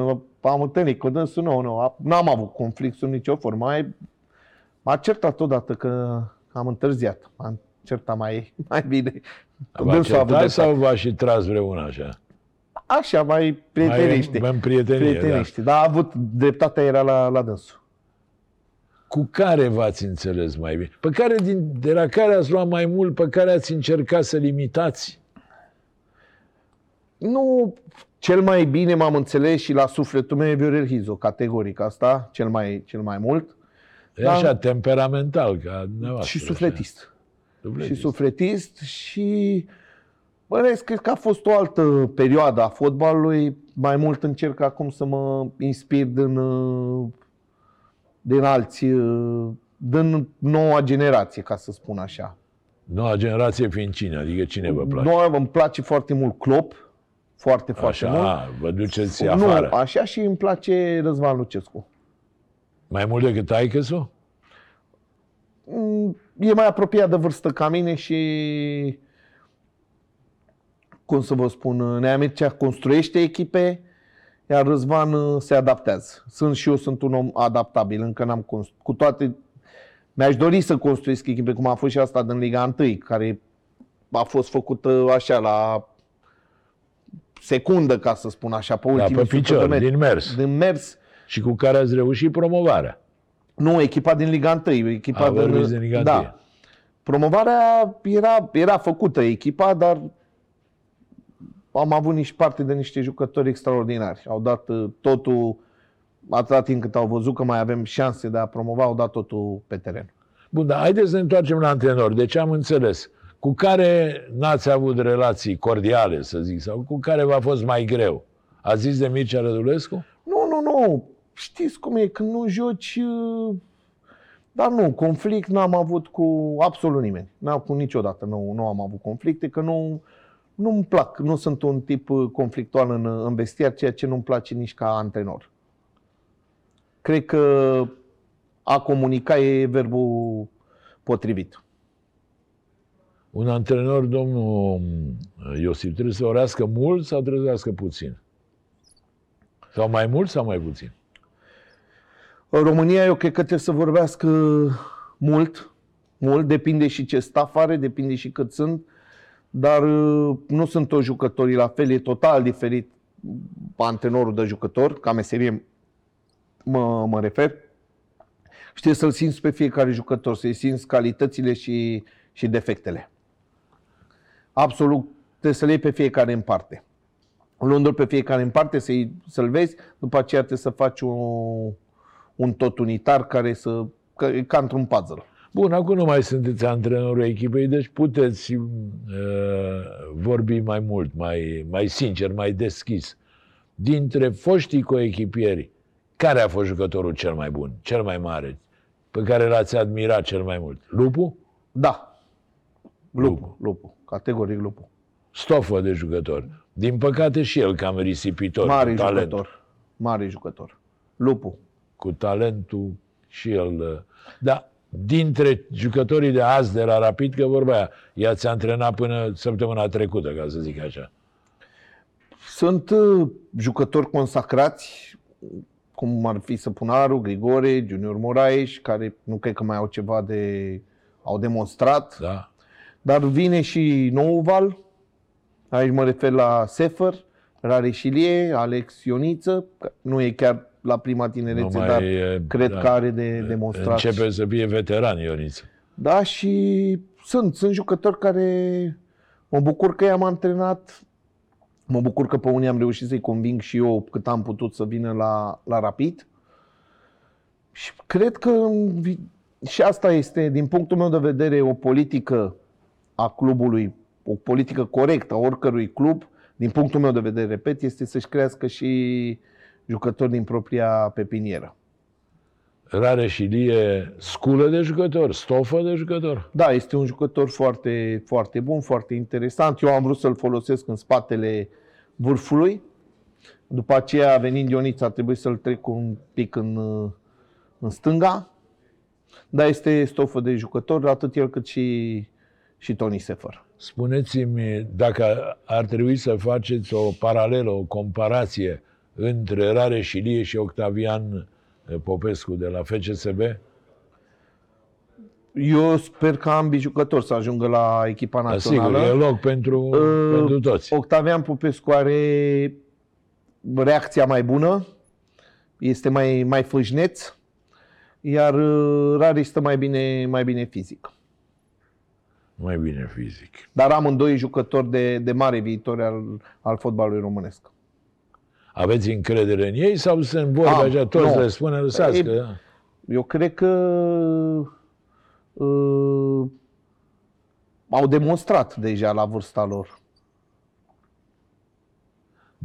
am întâlnit cu dânsul, nu, nu, a- n-am avut conflict sub nicio formă. Mai, m-a certat odată că am întârziat. M-am certat mai, [laughs] mai bine. V-a Dânsul a avut certat dreptate. sau v-a și tras vreuna așa? Așa, mai prietenește. Mai în prietenie, da. prietenește. Dar a avut dreptatea era la, la dânsul. Cu care v-ați înțeles mai bine? Pe care din, de la care ați luat mai mult, pe care ați încercat să limitați? Nu, cel mai bine m-am înțeles și la sufletul meu e Viorel Hizo, categoric asta, cel mai, cel mai mult. E Da. așa, temperamental, ca dumneavoastră. și sufletist. Așa. Sufletist. Și sufletist și bănesc, cred că a fost o altă perioadă a fotbalului. Mai mult încerc acum să mă inspir din, uh, din alți, uh, din noua generație, ca să spun așa. Noua generație fiind cine? Adică cine vă place? Noi îmi place foarte mult Klopp, foarte, foarte Așa, mult. a, vă duceți afară. Nu, așa și îmi place Răzvan Lucescu. Mai mult decât taică Mm, E mai apropiat de vârstă ca mine și cum să vă spun, Nea Mircea construiește echipe, iar Răzvan uh, se adaptează. Sunt și eu sunt un om adaptabil, încă n-am construit. Cu toate, mi-aș dori să construiesc echipe, cum a fost și asta din Liga 1, care a fost făcută așa la secundă, ca să spun așa, pe Da, ultimul pe picior, din mers. din mers. Și cu care ați reușit promovarea. Nu, echipa din Liga 1, echipa A, vorbiți din Liga da. 1. Promovarea era, era făcută echipa, dar am avut nici parte de niște jucători extraordinari. Au dat uh, totul, atâta timp cât au văzut că mai avem șanse de a promova, au dat totul pe teren. Bun, dar haideți să ne întoarcem la antrenor. Deci am înțeles. Cu care n-ați avut relații cordiale, să zic, sau cu care v-a fost mai greu? Ați zis de Mircea Rădulescu? Nu, nu, nu. Știți cum e, când nu joci... uh, Dar nu, conflict n-am avut cu absolut nimeni. N-am cu niciodată, nu, nu am avut conflicte, că nu, nu-mi plac. Nu sunt un tip uh, conflictual în, în vestiar, ceea ce nu-mi place nici ca antrenor. Cred că a comunica e verbul potrivit. Un antrenor, domnul Iosif, trebuie să orească mult sau trebuie să orească puțin? Sau mai mult sau mai puțin? În România eu cred că trebuie să vorbească mult, mult, depinde și ce staff are, depinde și cât sunt, dar uh, nu sunt toți jucătorii la fel, e total diferit antrenorul de jucător, ca meserie mă, mă refer. Știi să-l simți pe fiecare jucător, să-i simți calitățile și, și defectele. Absolut, trebuie să le iei pe fiecare în parte. luându-l pe fiecare în parte, să-i, să-l vezi, după aceea trebuie să faci un, un tot unitar care să, că, e ca într-un puzzle. Bun, acum nu mai sunteți antrenorul echipei, deci puteți uh, vorbi mai mult, mai, mai sincer, mai deschis. Dintre foștii coechipieri, care a fost jucătorul cel mai bun, cel mai mare, pe care l-ați admirat cel mai mult? Lupu? Da. Lupu, Lupu. lupu. Categoric lupu. Stofă de jucător. Din păcate și el cam risipitor. Mare cu talent. jucător. Mare jucător. Lupu. Cu talentul și el. uh, Da, dintre jucătorii de azi de la Rapid, că vorba aia, i-ați antrenat până săptămâna trecută, ca să zic așa. Sunt uh, jucători consacrați, cum ar fi Săpunaru, Grigore, Junior Moraes, care nu cred că mai au ceva de... au demonstrat. Da? Dar vine și Nouval, aici mă refer la Sefer, Rareșilie, Alex Ioniță, că nu e chiar la prima tinerețe, Nu dar e, cred da. că are de demonstrat. Începe să fie veteran Ioniță. Da, și sunt, sunt jucători care mă bucur că i-am antrenat, mă bucur că pe unii am reușit să-i conving și eu cât am putut să vină la, la Rapid. Și cred că în vi- și asta este, din punctul meu de vedere, o politică a clubului, o politică corectă a oricărui club, din punctul meu de vedere, repet, este să-și crească și jucători din propria pepinieră. Rare și Lie, sculă de jucător, stofă de jucător. Da, este un jucător foarte, foarte bun, foarte interesant. Eu am vrut să-l folosesc în spatele vârfului. După aceea, venind Ionița, a trebuit să-l trec un pic în, în stânga. Dar este stofă de jucător, atât el cât și, și Tony Sefer. Spuneți-mi dacă ar trebui să faceți o paralelă, o comparație între Rare și Lie și Octavian Popescu de la FCSB? Eu sper că ambii jucători să ajungă la echipa Da, sigur, națională. e loc pentru, Uh, pentru toți. Octavian Popescu are reacția mai bună, este mai, mai fâșneț, iar uh, Rari stă mai bine, mai bine fizic. Mai bine fizic. Dar amândoi jucători de, de mare viitor al, al fotbalului românesc. Aveți încredere în ei sau sunt vorbe Am, așa, toți nu. le spune, lăsați E- că... Eu cred că uh, au demonstrat deja la vârsta lor.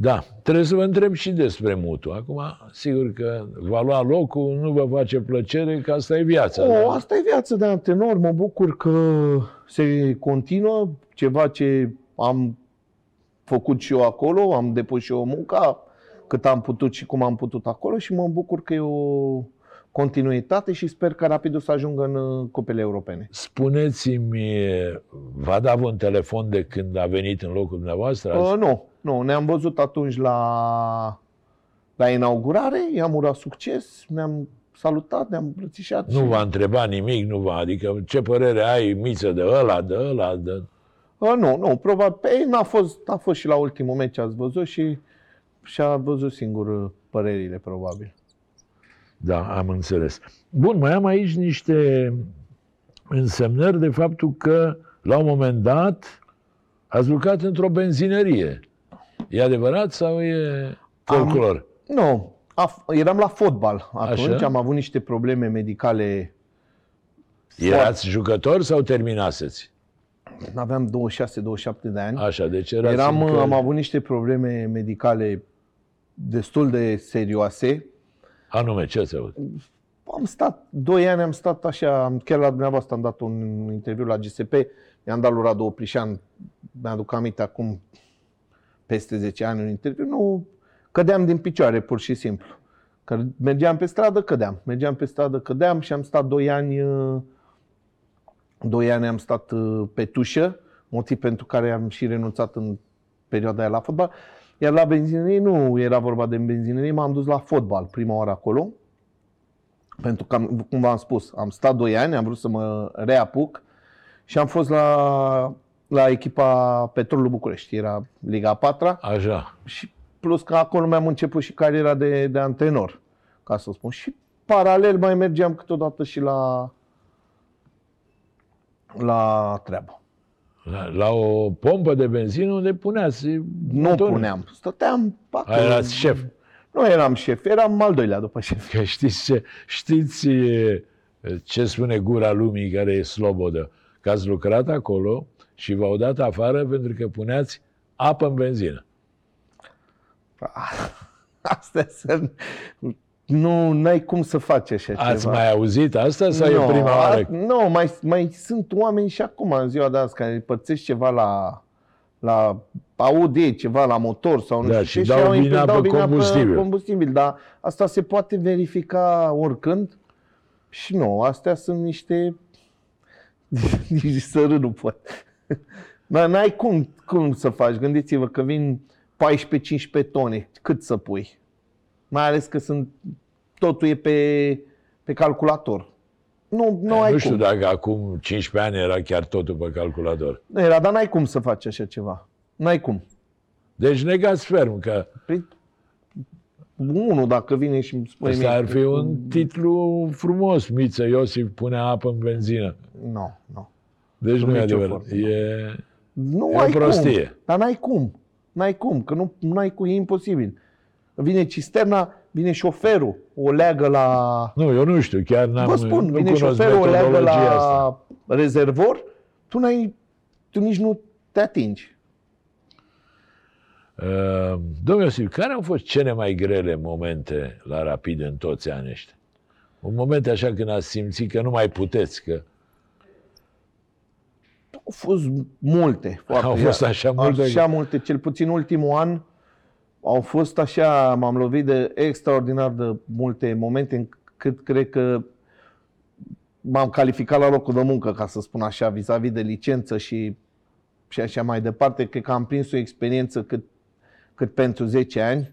Da, trebuie să vă întreb și despre Mutu. Acum, sigur că va lua locul, nu vă face plăcere, că asta e viața. da? O, asta e viața de antrenor. Mă bucur că se continuă ceva ce am făcut și eu acolo, am depus și eu munca cât am putut și cum am putut acolo și mă bucur că e o continuitate și sper că rapidul să ajungă în uh, cupele europene. Spuneți-mi, v-a dat un telefon de când a venit în locul dumneavoastră? Uh, nu, nu, ne-am văzut atunci la, la inaugurare, i-am urat succes, ne-am salutat, ne-am îmbrățișat. Nu și- v-a întrebat nimic, nu v-a, adică ce părere ai, miță de ăla, de ăla, de... Uh, nu, nu, probabil. Pe n-a fost, a fost și la ultimul meci, ați văzut și și-a văzut singur uh, părerile, probabil. Da, am înțeles. Bun, mai am aici niște însemnări de faptul că, la un moment dat, ați lucrat într-o benzinărie. E adevărat sau e folclor? Nu, a, eram la fotbal atunci, Așa. am avut niște probleme medicale. Erați jucător sau terminaseți? Aveam 26-27 de ani. Așa, deci erați Eram, încă... am avut niște probleme medicale destul de serioase. Anume, ce ați avut? Am stat, 2 ani am stat așa, am- chiar la dumneavoastră am dat un interviu la GSP, i-am dat lui Radu Oprișan, mi-aduc aminte acum peste 10 ani un interviu, nu, cădeam din picioare pur și simplu. Că mergeam pe stradă, cădeam. Mergeam pe stradă, cădeam și am stat 2 ani, uh, 2 ani am stat uh, pe tușă, motiv pentru care am și renunțat în perioada aia la fotbal. Iar la benzinărie nu era vorba de benzinărie, m-am dus la fotbal prima oară acolo. Pentru că, am- cum v-am spus, am stat 2 ani, am vrut să mă reapuc și am fost la, la echipa Petrolul București. Era Liga 4 Așa. și plus că acolo mi-am început și cariera de, de antrenor, ca să spun. Și paralel mai mergeam câteodată și la, la treabă. La, la o pompă de benzină unde puneați Nu motorul. puneam. Stăteam acolo. Aia erați șef. Nu eram șef, eram al doilea după șef. Că știți ce, știți e, ce spune gura lumii care e slobodă? Că ați lucrat acolo și v-au dat afară pentru că puneați apă în benzină. Astea sunt... Nu, n-ai cum să faci așa Ați ceva. mai auzit asta sau e prima a- oară? Nu, mai, mai sunt oameni și acum în ziua de azi care părțesc ceva la, la aud ei ceva la motor sau nu Da, știu și ce dau au vina dau pe vina combustibil. combustibil. Dar asta se poate verifica oricând și nu, astea sunt niște... [laughs] Nici să râd nu pot. [laughs] Dar n-ai cum, cum să faci. Gândiți-vă că vin 14-15 tone. Cât să pui? Mai ales că sunt, totul e pe, pe calculator. Nu, nu ai nu știu cum. dacă acum 15 ani era chiar totul pe calculator. Nu era, dar n-ai cum să faci așa ceva. N-ai cum. Deci negați ferm că Păi, unul dacă vine și îmi spune ăsta mie- ar fi un titlu frumos. Miță Iosif pune apă în benzină. Nu, nu. Deci Sub nu e nicio adevărat. formă. E... Nu E o ai prostie. cum. Dar n-ai cum. N-ai cum, că nu, nu ai cum, e imposibil. Vine cisterna, vine șoferul, o leagă la... Nu, eu nu știu, chiar n-am Vă spun, nu vine cunosc șoferul, o leagă metodologia la asta. rezervor, tu, n-ai, tu nici nu te atingi. Uh, domnul Iosif, care au fost cele mai grele momente la Rapid în toți anii ăștia? Un moment așa când ați simțit că nu mai puteți, că Au fost multe. Foarte, Au fost așa multe? Așa multe, cel puțin ultimul an au fost așa, m-am lovit de extraordinar de multe momente încât cred că m-am calificat la locul de muncă, ca să spun așa, vis-a-vis de licență și, și așa mai departe. Cred că am prins o experiență cât, cât pentru 10 ani,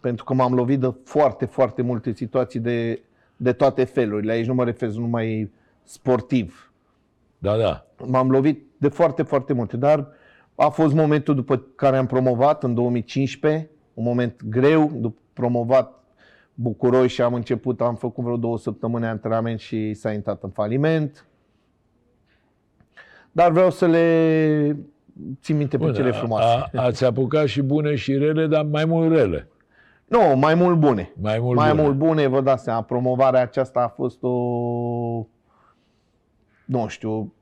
pentru că m-am lovit de foarte, foarte multe situații de, de toate felurile. Aici nu mă refer numai sportiv, da, da, m-am lovit de foarte, foarte multe, dar a fost momentul după care am promovat în 2015, un moment greu, după promovat bucuros și am început, am făcut vreo două săptămâni antrenament și s-a intrat în faliment. Dar vreau să le țin minte pe Bun, cele a, frumoase. a, ați apucat și bune și rele, dar mai mult rele. Nu, mai mult bune. Mai mult mai bune. mult bune, vă dați seama, promovarea aceasta a fost o, nu știu,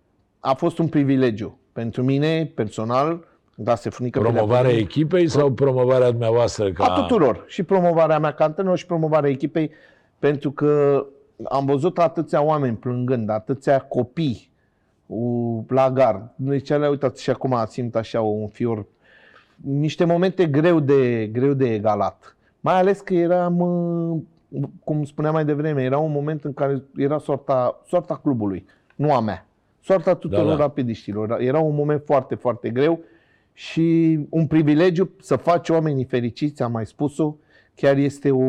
a fost un privilegiu pentru mine, personal, da, se funică pe Promovarea de-a- echipei sau promovarea dumneavoastră ca... A tuturor. Și promovarea mea ca antrenor și promovarea echipei, pentru că am văzut atâția oameni plângând, atâția copii u- la gard. Deci le uitați și acum simt așa un fior. Niște momente greu de, greu de egalat. Mai ales că eram, uh, cum spuneam mai devreme, era un moment în care era soarta, soarta clubului, nu a mea. Soarta tuturor Da, da, da. rapidiștilor. Era un moment foarte, foarte greu și un privilegiu să faci oamenii fericiți, am mai spus-o, chiar este o,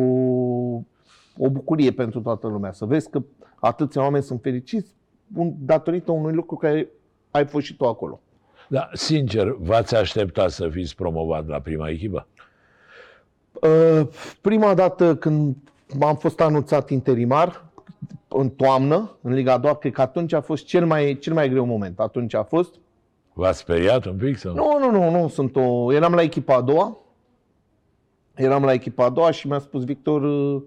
o bucurie pentru toată lumea. Să vezi că atâția oameni sunt fericiți un- datorită unui lucru care ai fost și tu acolo. Da, sincer, v-ați așteptat să fiți promovat la prima echipă? Uh, Prima dată când am fost anunțat interimar, în toamnă, în Liga a doua, cred că atunci a fost cel mai, cel mai greu moment. Atunci a fost. V-ați speriat un pic? Sau? Nu, nu, nu, nu, sunt o... Eram la echipa a doua. Eram la echipa a doua și mi-a spus Victor, uh,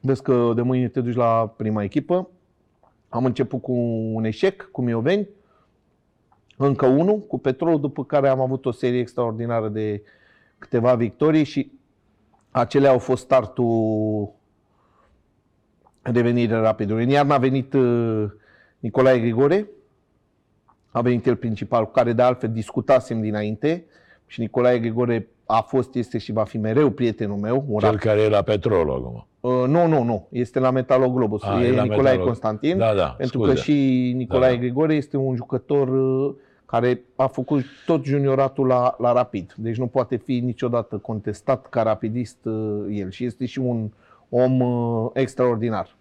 vezi că de mâine te duci la prima echipă. Am început cu un eșec, cu Mioveni, încă unul, cu Petrol, după care am avut o serie extraordinară de câteva victorii și acelea au fost startul revenirii rapidului. În iarnă a venit uh, Nicolae Grigore, a venit el principal, cu care de altfel discutasem dinainte și Nicolae Grigore a fost, este și va fi mereu prietenul meu. Un Cel care e la petrol acum. Uh, nu, nu, nu. Este la Metaloglobus. Ah, e e la Nicolae Metalog- Constantin. Da, da, Pentru scuze. că și Nicolae Da, da. Grigore este un jucător uh, care a făcut tot junioratul la, la Rapid. Deci nu poate fi niciodată contestat ca rapidist uh, el. Și este și un om uh, extraordinar.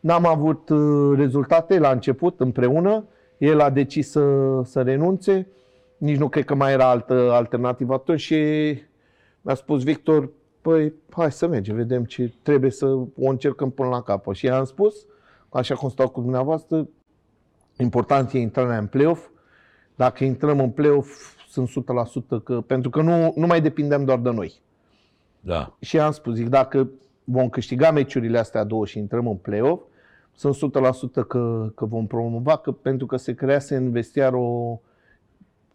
N-am avut uh, rezultate la început împreună. El a decis să, să renunțe. Nici nu cred că mai era altă alternativă atunci și mi-a spus Victor, păi hai să mergem, vedem ce trebuie să o încercăm până la capăt. Și i-am spus, așa cum stau cu dumneavoastră, important e intrarea în play-off. dacă intrăm în play-off, sunt 100% că, pentru că nu, nu mai depindem doar de noi. Da. Și am spus, zic, dacă vom câștiga meciurile astea două și intrăm în play-off, sunt 100% că, că vom promova, că, pentru că se crease în vestiar o,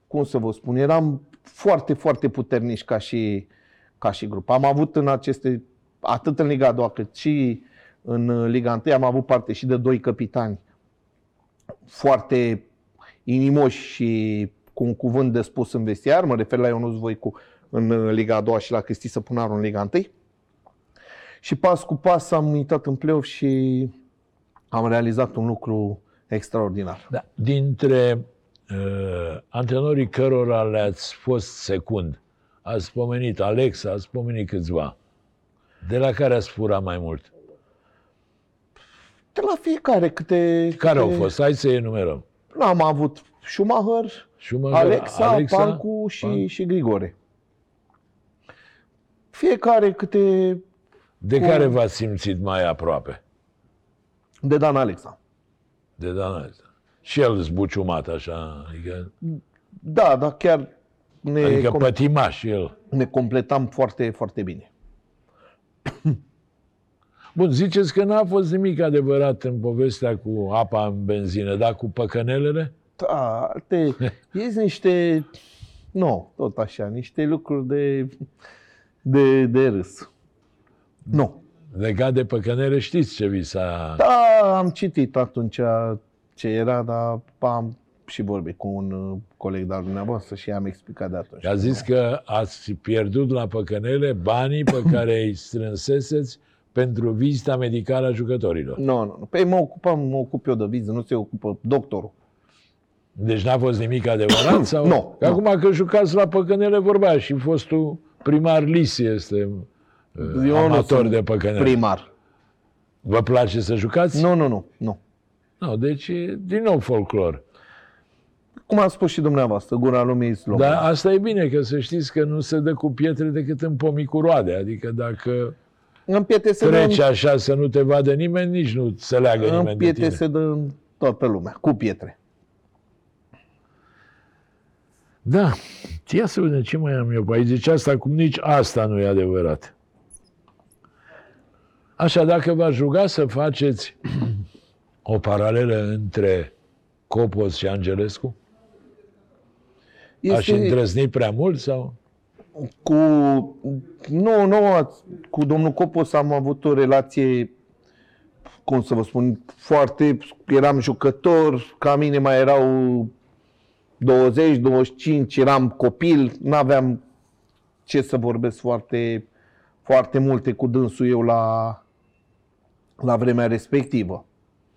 cum să vă spun, eram foarte, foarte puternici ca și, ca și grup. Am avut în aceste, atât în Liga a doua cât și în Liga 1, am avut parte și de doi capitani foarte inimoși și cu un cuvânt de spus în vestiar, mă refer la Ionuț Voicu în Liga a doua și la Cristi Săpunaru în Liga 1. Și pas cu pas am intrat în play-off și am realizat un lucru extraordinar. da. Dintre uh, antrenorii cărora le-ați fost secund, ați pomenit Alexa, ați pomenit câțiva. De la care ați furat mai mult? De la fiecare câte... Care câte... au fost? Hai să enumerăm. Am avut Schumacher, Schumacher, Alexa, Alexa Pancu și, Pan- și Grigore. Fiecare câte De Cu- care v-ați simțit mai aproape? de Dan Alexa. De Dana ăsta. Și el zbuciumat așa, adică, Da, dar chiar ne, adică com- pătimaș el. ne completam foarte, foarte bine. [coughs] Bun, ziceți că n-a fost nimic adevărat în povestea cu apa în benzină, dar cu păcănelele? Da, te, [laughs] ies niște, nu, tot așa, niște lucruri de, de, de râs. Nu. Legat de păcănele, știți ce vi s-a... Da, am citit atunci ce era, dar am și vorbit cu un uh, coleg de-al dumneavoastră și i-am explicat de atunci. A zis că ați pierdut la păcănele banii pe [coughs] care îi strânseseți pentru vizita medicală a jucătorilor. Nu, nu, nu. Păi mă ocupam, mă ocup eu de viză, nu se ocupă doctorul. Deci n-a fost nimic adevărat? [coughs] Sau? Nu, Că nu. acum că jucați la păcănele vorba și fostul primar Lisi este uh, Eu nu amator sunt de păcănele. Primar. Vă place să jucați? Nu, nu, nu, nu. Nu, deci e din nou folclor. Cum a spus și dumneavoastră, gura lumii slobă. Dar asta e bine, că să știți că nu se dă cu pietre decât în pomii cu roade. Adică dacă În piete se treci dă, așa să nu te vadă nimeni, nici nu se leagă în nimeni de piete tine. se dă în toată lumea, cu pietre. Da, ia să vedem ce mai am eu pe aici. Deci asta cum nici asta nu e adevărat. Așa, dacă v-aș ruga să faceți o paralelă între Copos și Angelescu, aș îndrăzni prea mult sau? cu, nu, nu, cu domnul Copos am avut o relație, cum să vă spun, foarte, eram jucător, ca mine mai erau 20, 25, eram copil, n-aveam ce să vorbesc foarte, foarte multe cu dânsul eu la, la vremea respectivă.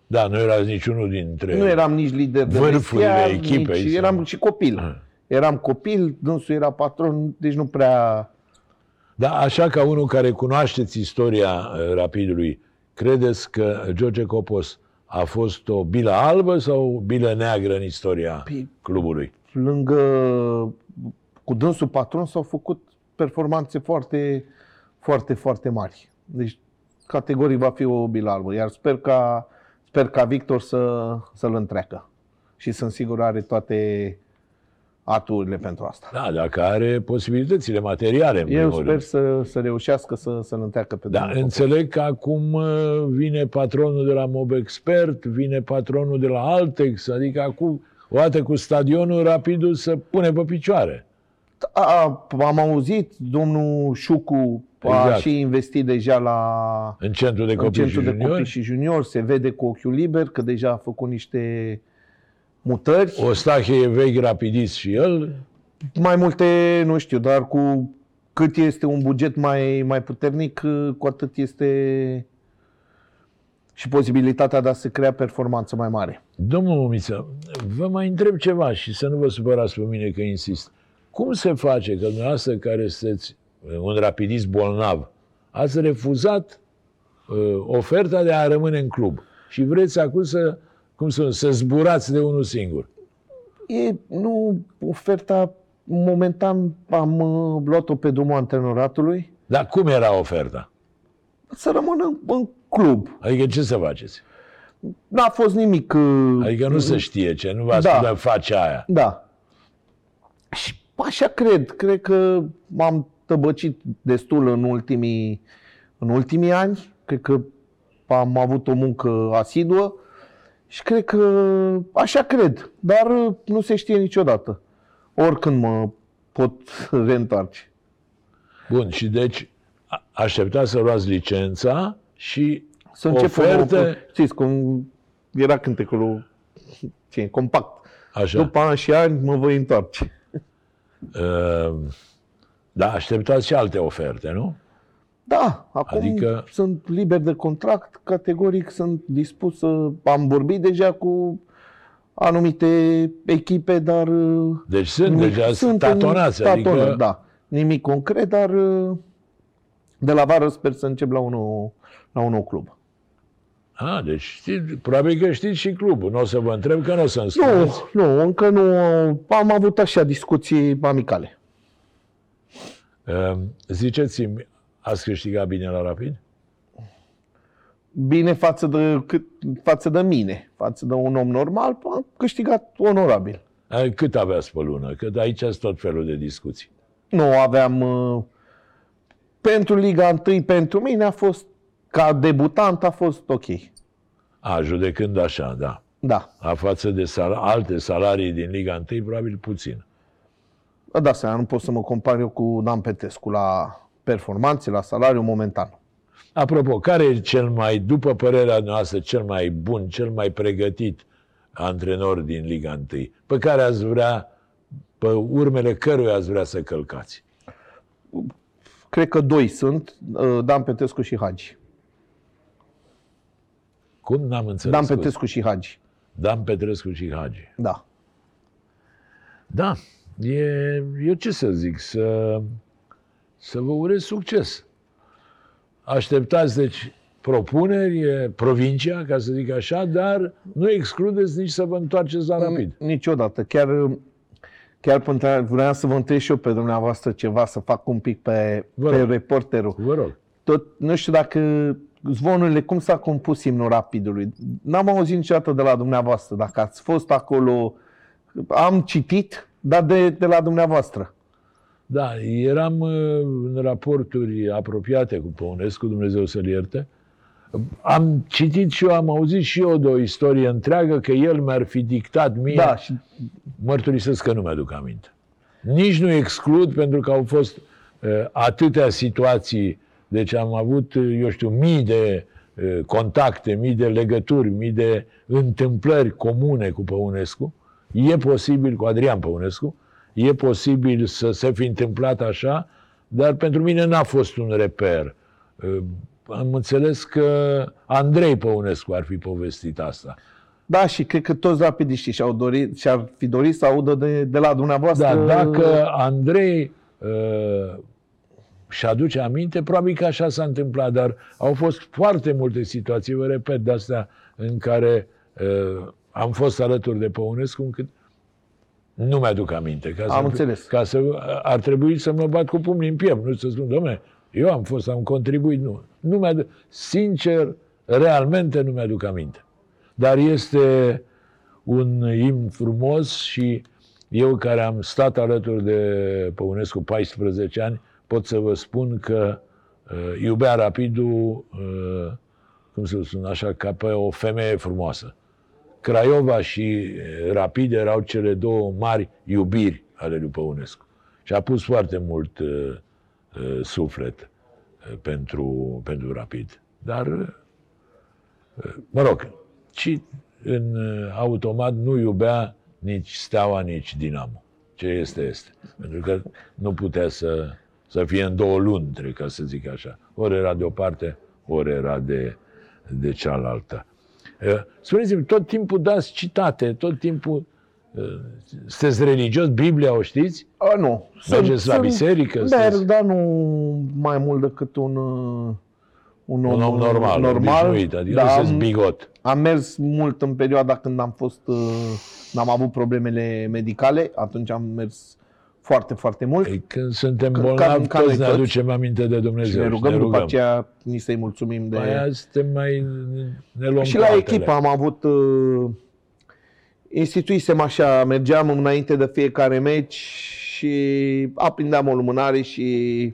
Da, nu erați niciunul dintre... Nu eram nici lider de Vârfurile vestiar, echipei nici, sau- eram și copil. Ah. Eram copil, dânsul era patron, deci nu prea... Da, așa ca unul care cunoașteți istoria uh, Rapidului, credeți că George Copos a fost o bilă albă sau o bilă neagră în istoria Păi- clubului? lângă cu dânsul patron s-au făcut performanțe foarte, foarte, foarte mari. Deci categoric va fi o bilă albă, iar sper ca, sper ca Victor să, să-l întreacă. Și sunt sigur are toate aturile pentru asta. Da, dacă are posibilitățile materiale, în Eu primul sper rând. să, să reușească să, să-l întreacă pe Da, domnul Popov. înțeleg că acum uh, vine patronul de la Mob Expert, vine patronul de la Altex, adică acum, o dată cu stadionul, Rapidul se pune pe picioare. A, am auzit, domnul Șucu a Exact. și investit deja la În centru de în copii și centru de copii juniori. și juniori, se vede cu ochiul liber că deja a făcut niște mutări. Ostache e vechi rapidist și el. Mai multe, nu știu, dar cu cât este un buget mai, mai puternic, cu atât este și posibilitatea de a se crea performanță mai mare. Domnul Mumiță, vă mai întreb ceva și să nu vă supărați pe mine că insist. Cum se face că dumneavoastră care sunteți un rapidist bolnav, ați refuzat uh, oferta de a rămâne în club și vreți acum să, cum să, să zburați de unul singur? E, nu, oferta, momentan am uh, luat-o pe drumul antrenoratului, Dar cum era oferta? să rămân în, în club. Adică ce să faceți? N-a fost nimic. uh, Adică nu se știe ce, nu v-ați Da. da. face aia. Da. Și așa cred. Cred că m-am tăbăcit destul în ultimii, în ultimii ani. Cred că am avut o muncă asiduă și cred că așa cred. Dar nu se știe niciodată. Oricând mă pot [laughs] reîntoarce. Bun, și deci a- așteptați să luați licența și Să încep oferte, o, știți cum era cântecul ce, compact. așa, După ani și ani mă voi întoarce. uh, da, așteptați și alte oferte, nu? Da, acum Adică- adică... sunt liber de contract, categoric sunt dispus să... Am vorbit deja cu anumite echipe, dar... uh, Deci sunt nimic- deja sunt tatonați, în adică... tatonă, Da, nimic concret, dar uh, de la vară sper să încep la un nou, la un nou club. A, deci știți, probabil că știți și clubul. Nu o să vă întreb că nu o să-mi Nu, spuneți. nu, încă nu. Am avut așa discuții amicale. Uh, ziceți-mi, ați câștigat bine la Rapid? Bine față de, cât, față de mine, față de un om normal, am câștigat onorabil. Uh, Cât aveați pe lună? Că aici sunt tot felul de discuții. Nu aveam... uh, Pentru Liga 1, pentru mine a fost, ca debutant, a fost ok. A, judecând așa, da. Da, A față de sal- alte salarii din Liga 1, probabil puțin. Da, seama, nu pot să mă compar eu cu Dan Petescu la performanțe, la salariu momentan. Apropo, care e cel mai, după părerea noastră, cel mai bun, cel mai pregătit antrenor din Liga 1, pe care ați vrea, pe urmele căruia ați vrea să călcați? Cred că doi sunt, uh, Dan Petescu și Hagi. Cum n-am înțeles? Dan scuze. Petescu și Hagi. Dan Petrescu și Hagi. Da. Da, e, eu ce să zic, să, să vă urez succes. Așteptați, deci, propuneri, e provincia, ca să zic așa, dar nu excludeți nici să vă întoarceți la rapid. Niciodată. Chiar, chiar până vreau să vă întreb și eu pe dumneavoastră ceva, să fac un pic pe, Vă pe rog. reporterul. Vă rog. Tot, nu știu dacă zvonurile, cum s-a compus imnul Rapidului. N-am auzit niciodată de la dumneavoastră. Dacă ați fost acolo, am citit, dar de, de la dumneavoastră. Da, eram uh, în raporturi apropiate cu Păunescu, Dumnezeu să-l ierte. Am citit și eu, am auzit și eu de o istorie întreagă că el mi-ar fi dictat mie Da, și mărturisesc că nu mi-aduc aminte. Nici nu exclud pentru că au fost uh, atâtea situații, deci am avut, uh, eu știu, mii de uh, contacte, mii de legături, mii de întâmplări comune cu Păunescu. E posibil, cu Adrian Păunescu, e posibil să se fi întâmplat așa, dar pentru mine n-a fost un reper. Uh, am înțeles că Andrei Păunescu ar fi povestit asta. da, și cred că toți rapidiștii și-au dorit, și-ar fi dorit să audă de, de la dumneavoastră. Da, dacă Andrei uh, și aduce aminte, probabil că așa s-a întâmplat, dar au fost foarte multe situații, vă repet, de astea în care uh, am fost alături de Păunescu încât nu mi-aduc aminte. Ca Am să, înțeles. Ca să, ar trebui să mă bat cu pumnii în piept, nu să spun, domne, eu am fost, am contribuit, nu. nu mi-aduc, sincer, realmente nu mi-aduc aminte. Dar este un imn frumos și eu care am stat alături de Păunescu 14 ani, pot să vă spun că uh, iubea Rapidul, uh, cum să spun așa, ca pe o femeie frumoasă. Craiova și uh, Rapid erau cele două mari iubiri ale lui Păunescu. Și a pus foarte mult uh, uh, suflet uh, pentru, pentru Rapid. Dar, uh, mă rog, și în uh, automat nu iubea nici Steaua, nici Dinamo. Ce este, este. Pentru că nu putea să, să fie în două luni, ca să zic așa. Ori era de o parte, ori era de, de cealaltă. Uh, Spuneți-mi, tot timpul dați citate, tot timpul uh, sunteți religios, Biblia o știți? A, nu. Mergeți la biserică? Merg, Sunteți- dar nu mai mult decât un, uh, un om, Un om normal, normal obișnuit, adică da, nu sunteți am, bigot. am mers mult în perioada când am fost, uh, n-am avut problemele medicale, atunci am mers foarte, foarte mult. Ei, când suntem Ca- bolnavi, ca noi toți ne toți. aducem aminte de Dumnezeu. și ne și rugăm, după aceea ni să-i mulțumim de... Aia suntem mai... Ne luăm Și cu la altele. echipă am avut... Uh, instituisem așa, mergeam înainte de fiecare meci și aprindeam o lumânare și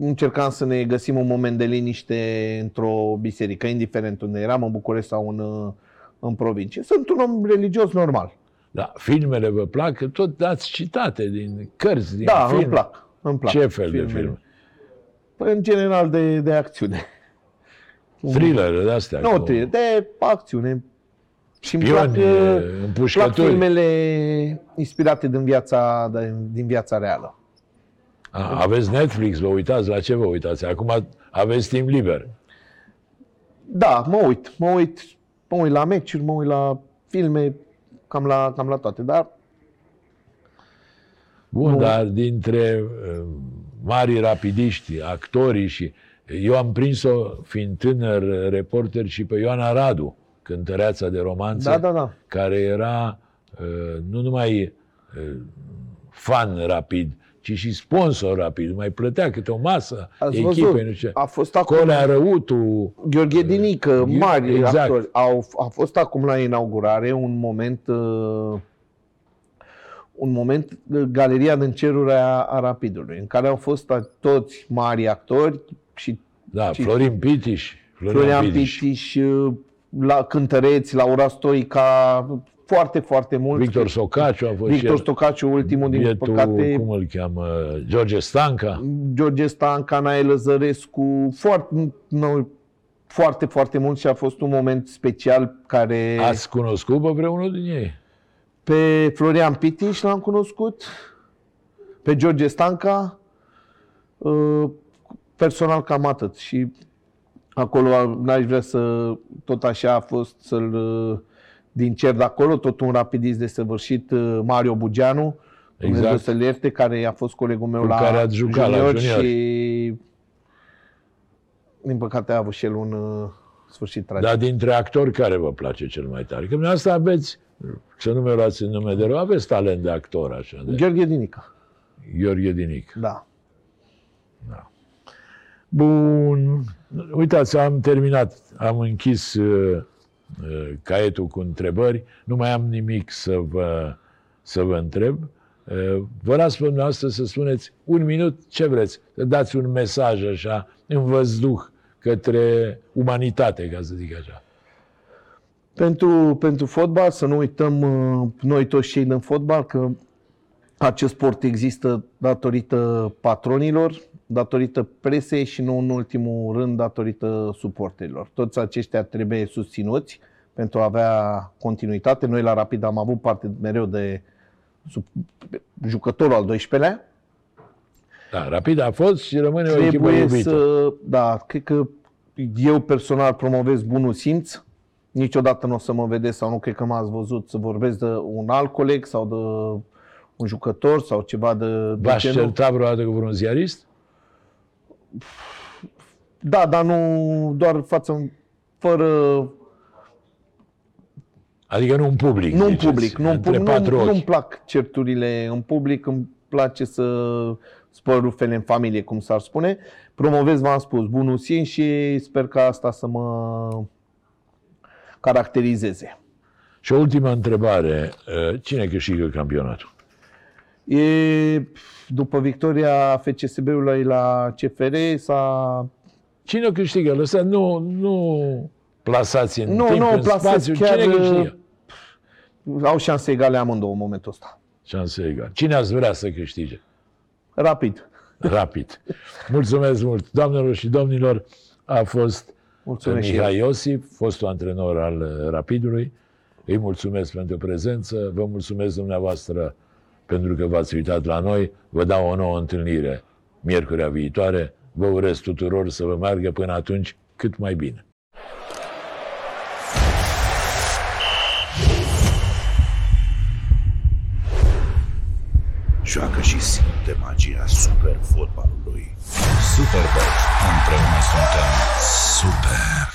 încercam să ne găsim un moment de liniște într-o biserică, indiferent unde eram, în București sau în, uh, în provincie. Sunt un om religios normal. Da, filmele vă plac? Că tot dați citate din cărți, din Da, film. îmi plac. Îmi plac Ce fel de filmele. film? Păi, în general de, de acțiune. [laughs] Thriller de astea. Nu, cu thriller, de acțiune. Și îmi plac, Pioni, uh, plac împușcături. filmele inspirate din viața, din viața reală. A, aveți Netflix, vă uitați? La ce vă uitați? Acum aveți timp liber. Da, mă uit, mă uit, mă uit la meciuri, mă uit la filme, cam la, cam la toate, dar Bun, Nu. dar dintre uh, mari rapidiști, actorii și... Eu am prins-o, fiind tânăr reporter, și pe Ioana Radu, cântăreața de romanță, da, da, da. care era uh, nu numai uh, fan rapid, ci și sponsor rapid. Mai plătea câte o masă Ați echipei, văzut, nu știu ce. a fost acum Colea Răutu, Gheorghe Dinică, Ghe- mari exact. actori. Au, a fost acum la inaugurare un moment uh, un moment uh, galeria din ceruri a, a Rapidului, în care au fost a- toți mari actori și da, Și- Florin Pitiș, Florian, Florian Pitiș, Pitiș, uh, la cântăreți, Laura Stoica, foarte, foarte mulți. Victor Socaciu a fost Victor și el. Stocaciu, ultimul din bietul, păcate, cum îl cheamă, George Stanca. George Stanca, Nae Lăzărescu, foarte, nu, foarte, foarte mult și a fost un moment special care... Ați cunoscut pe vreunul din ei? Pe Florian Pitiș l-am cunoscut, pe George Stanca, uh, personal cam atât. Și acolo n-aș vrea să, tot așa a fost să-l, uh, din cer de acolo, tot un rapidist de săvârșit, uh, Mario Bugeanu, Dumnezeu Exact. să-l ierte, care a fost colegul meu Cu la care ați jucat la junior. și din păcate a avut și el un uh, sfârșit tragic. Dar dintre actori, care vă place cel mai tare? Că dumneavoastră aveți, să nu mi luați în nume de rău, aveți talent de actor, așa, de Gheorghe Dinica, Gheorghe Dinic. da. Bun. Uitați, am terminat. Am închis uh, uh, caietul cu întrebări. Nu mai am nimic să vă, să vă întreb. Uh, vă las pe dumneavoastră să spuneți un minut ce vreți. Să dați un mesaj așa, în văzduh, către umanitate, ca să zic așa. Pentru, pentru fotbal, să nu uităm uh, noi toți cei din fotbal că acest sport există datorită patronilor, datorită presei și nu în ultimul rând datorită suporterilor. Toți aceștia trebuie susținuți pentru a avea continuitate. Noi la Rapid am avut parte mereu de sub, jucătorul al 12-lea, Da, rapid a fost și rămâne o echipă Trebuie iubită. să, da, cred că eu personal promovez bunul simț. Niciodată nu o să mă vedeți sau nu cred că m-ați văzut să vorbesc de un alt coleg sau de un jucător sau ceva de, de V-aș genul. certa vreodată cu vreun ziarist? Da, dar nu doar față fără Adică nu în public, nu în ziceți, public, nu în între public, patru nu, ochi. nu-mi plac certurile în public, îmi place să spăl rufele în familie, cum s-ar spune. Promovez, v-am spus, bunul simț și sper ca asta să mă caracterizeze. Și o ultimă întrebare. Uh, Cine câștigă campionatul? E, după victoria FCSB-ului la CFR s-a... Cine o câștigă? Lăsați, nu, nu plasați în Nu, timp, nu, în plasez spațiu. chiar, Cine câștigă? Au șanse egale amândouă în momentul ăsta. Șanse egal. Cine ați vrea să câștige? Rapid. Rapid. Mulțumesc mult. Doamnelor și domnilor, a fost Mulțumesc și eu. Mihai Iosif, fostul antrenor al uh, Rapidului. Îi mulțumesc pentru prezență. Vă mulțumesc dumneavoastră pentru că v-ați uitat la noi. Vă dau o nouă întâlnire miercurea viitoare. Vă urez tuturor să vă meargă până atunci cât mai bine. Joacă și simte magia super fotbalului. Superbox. Împreună suntem Super!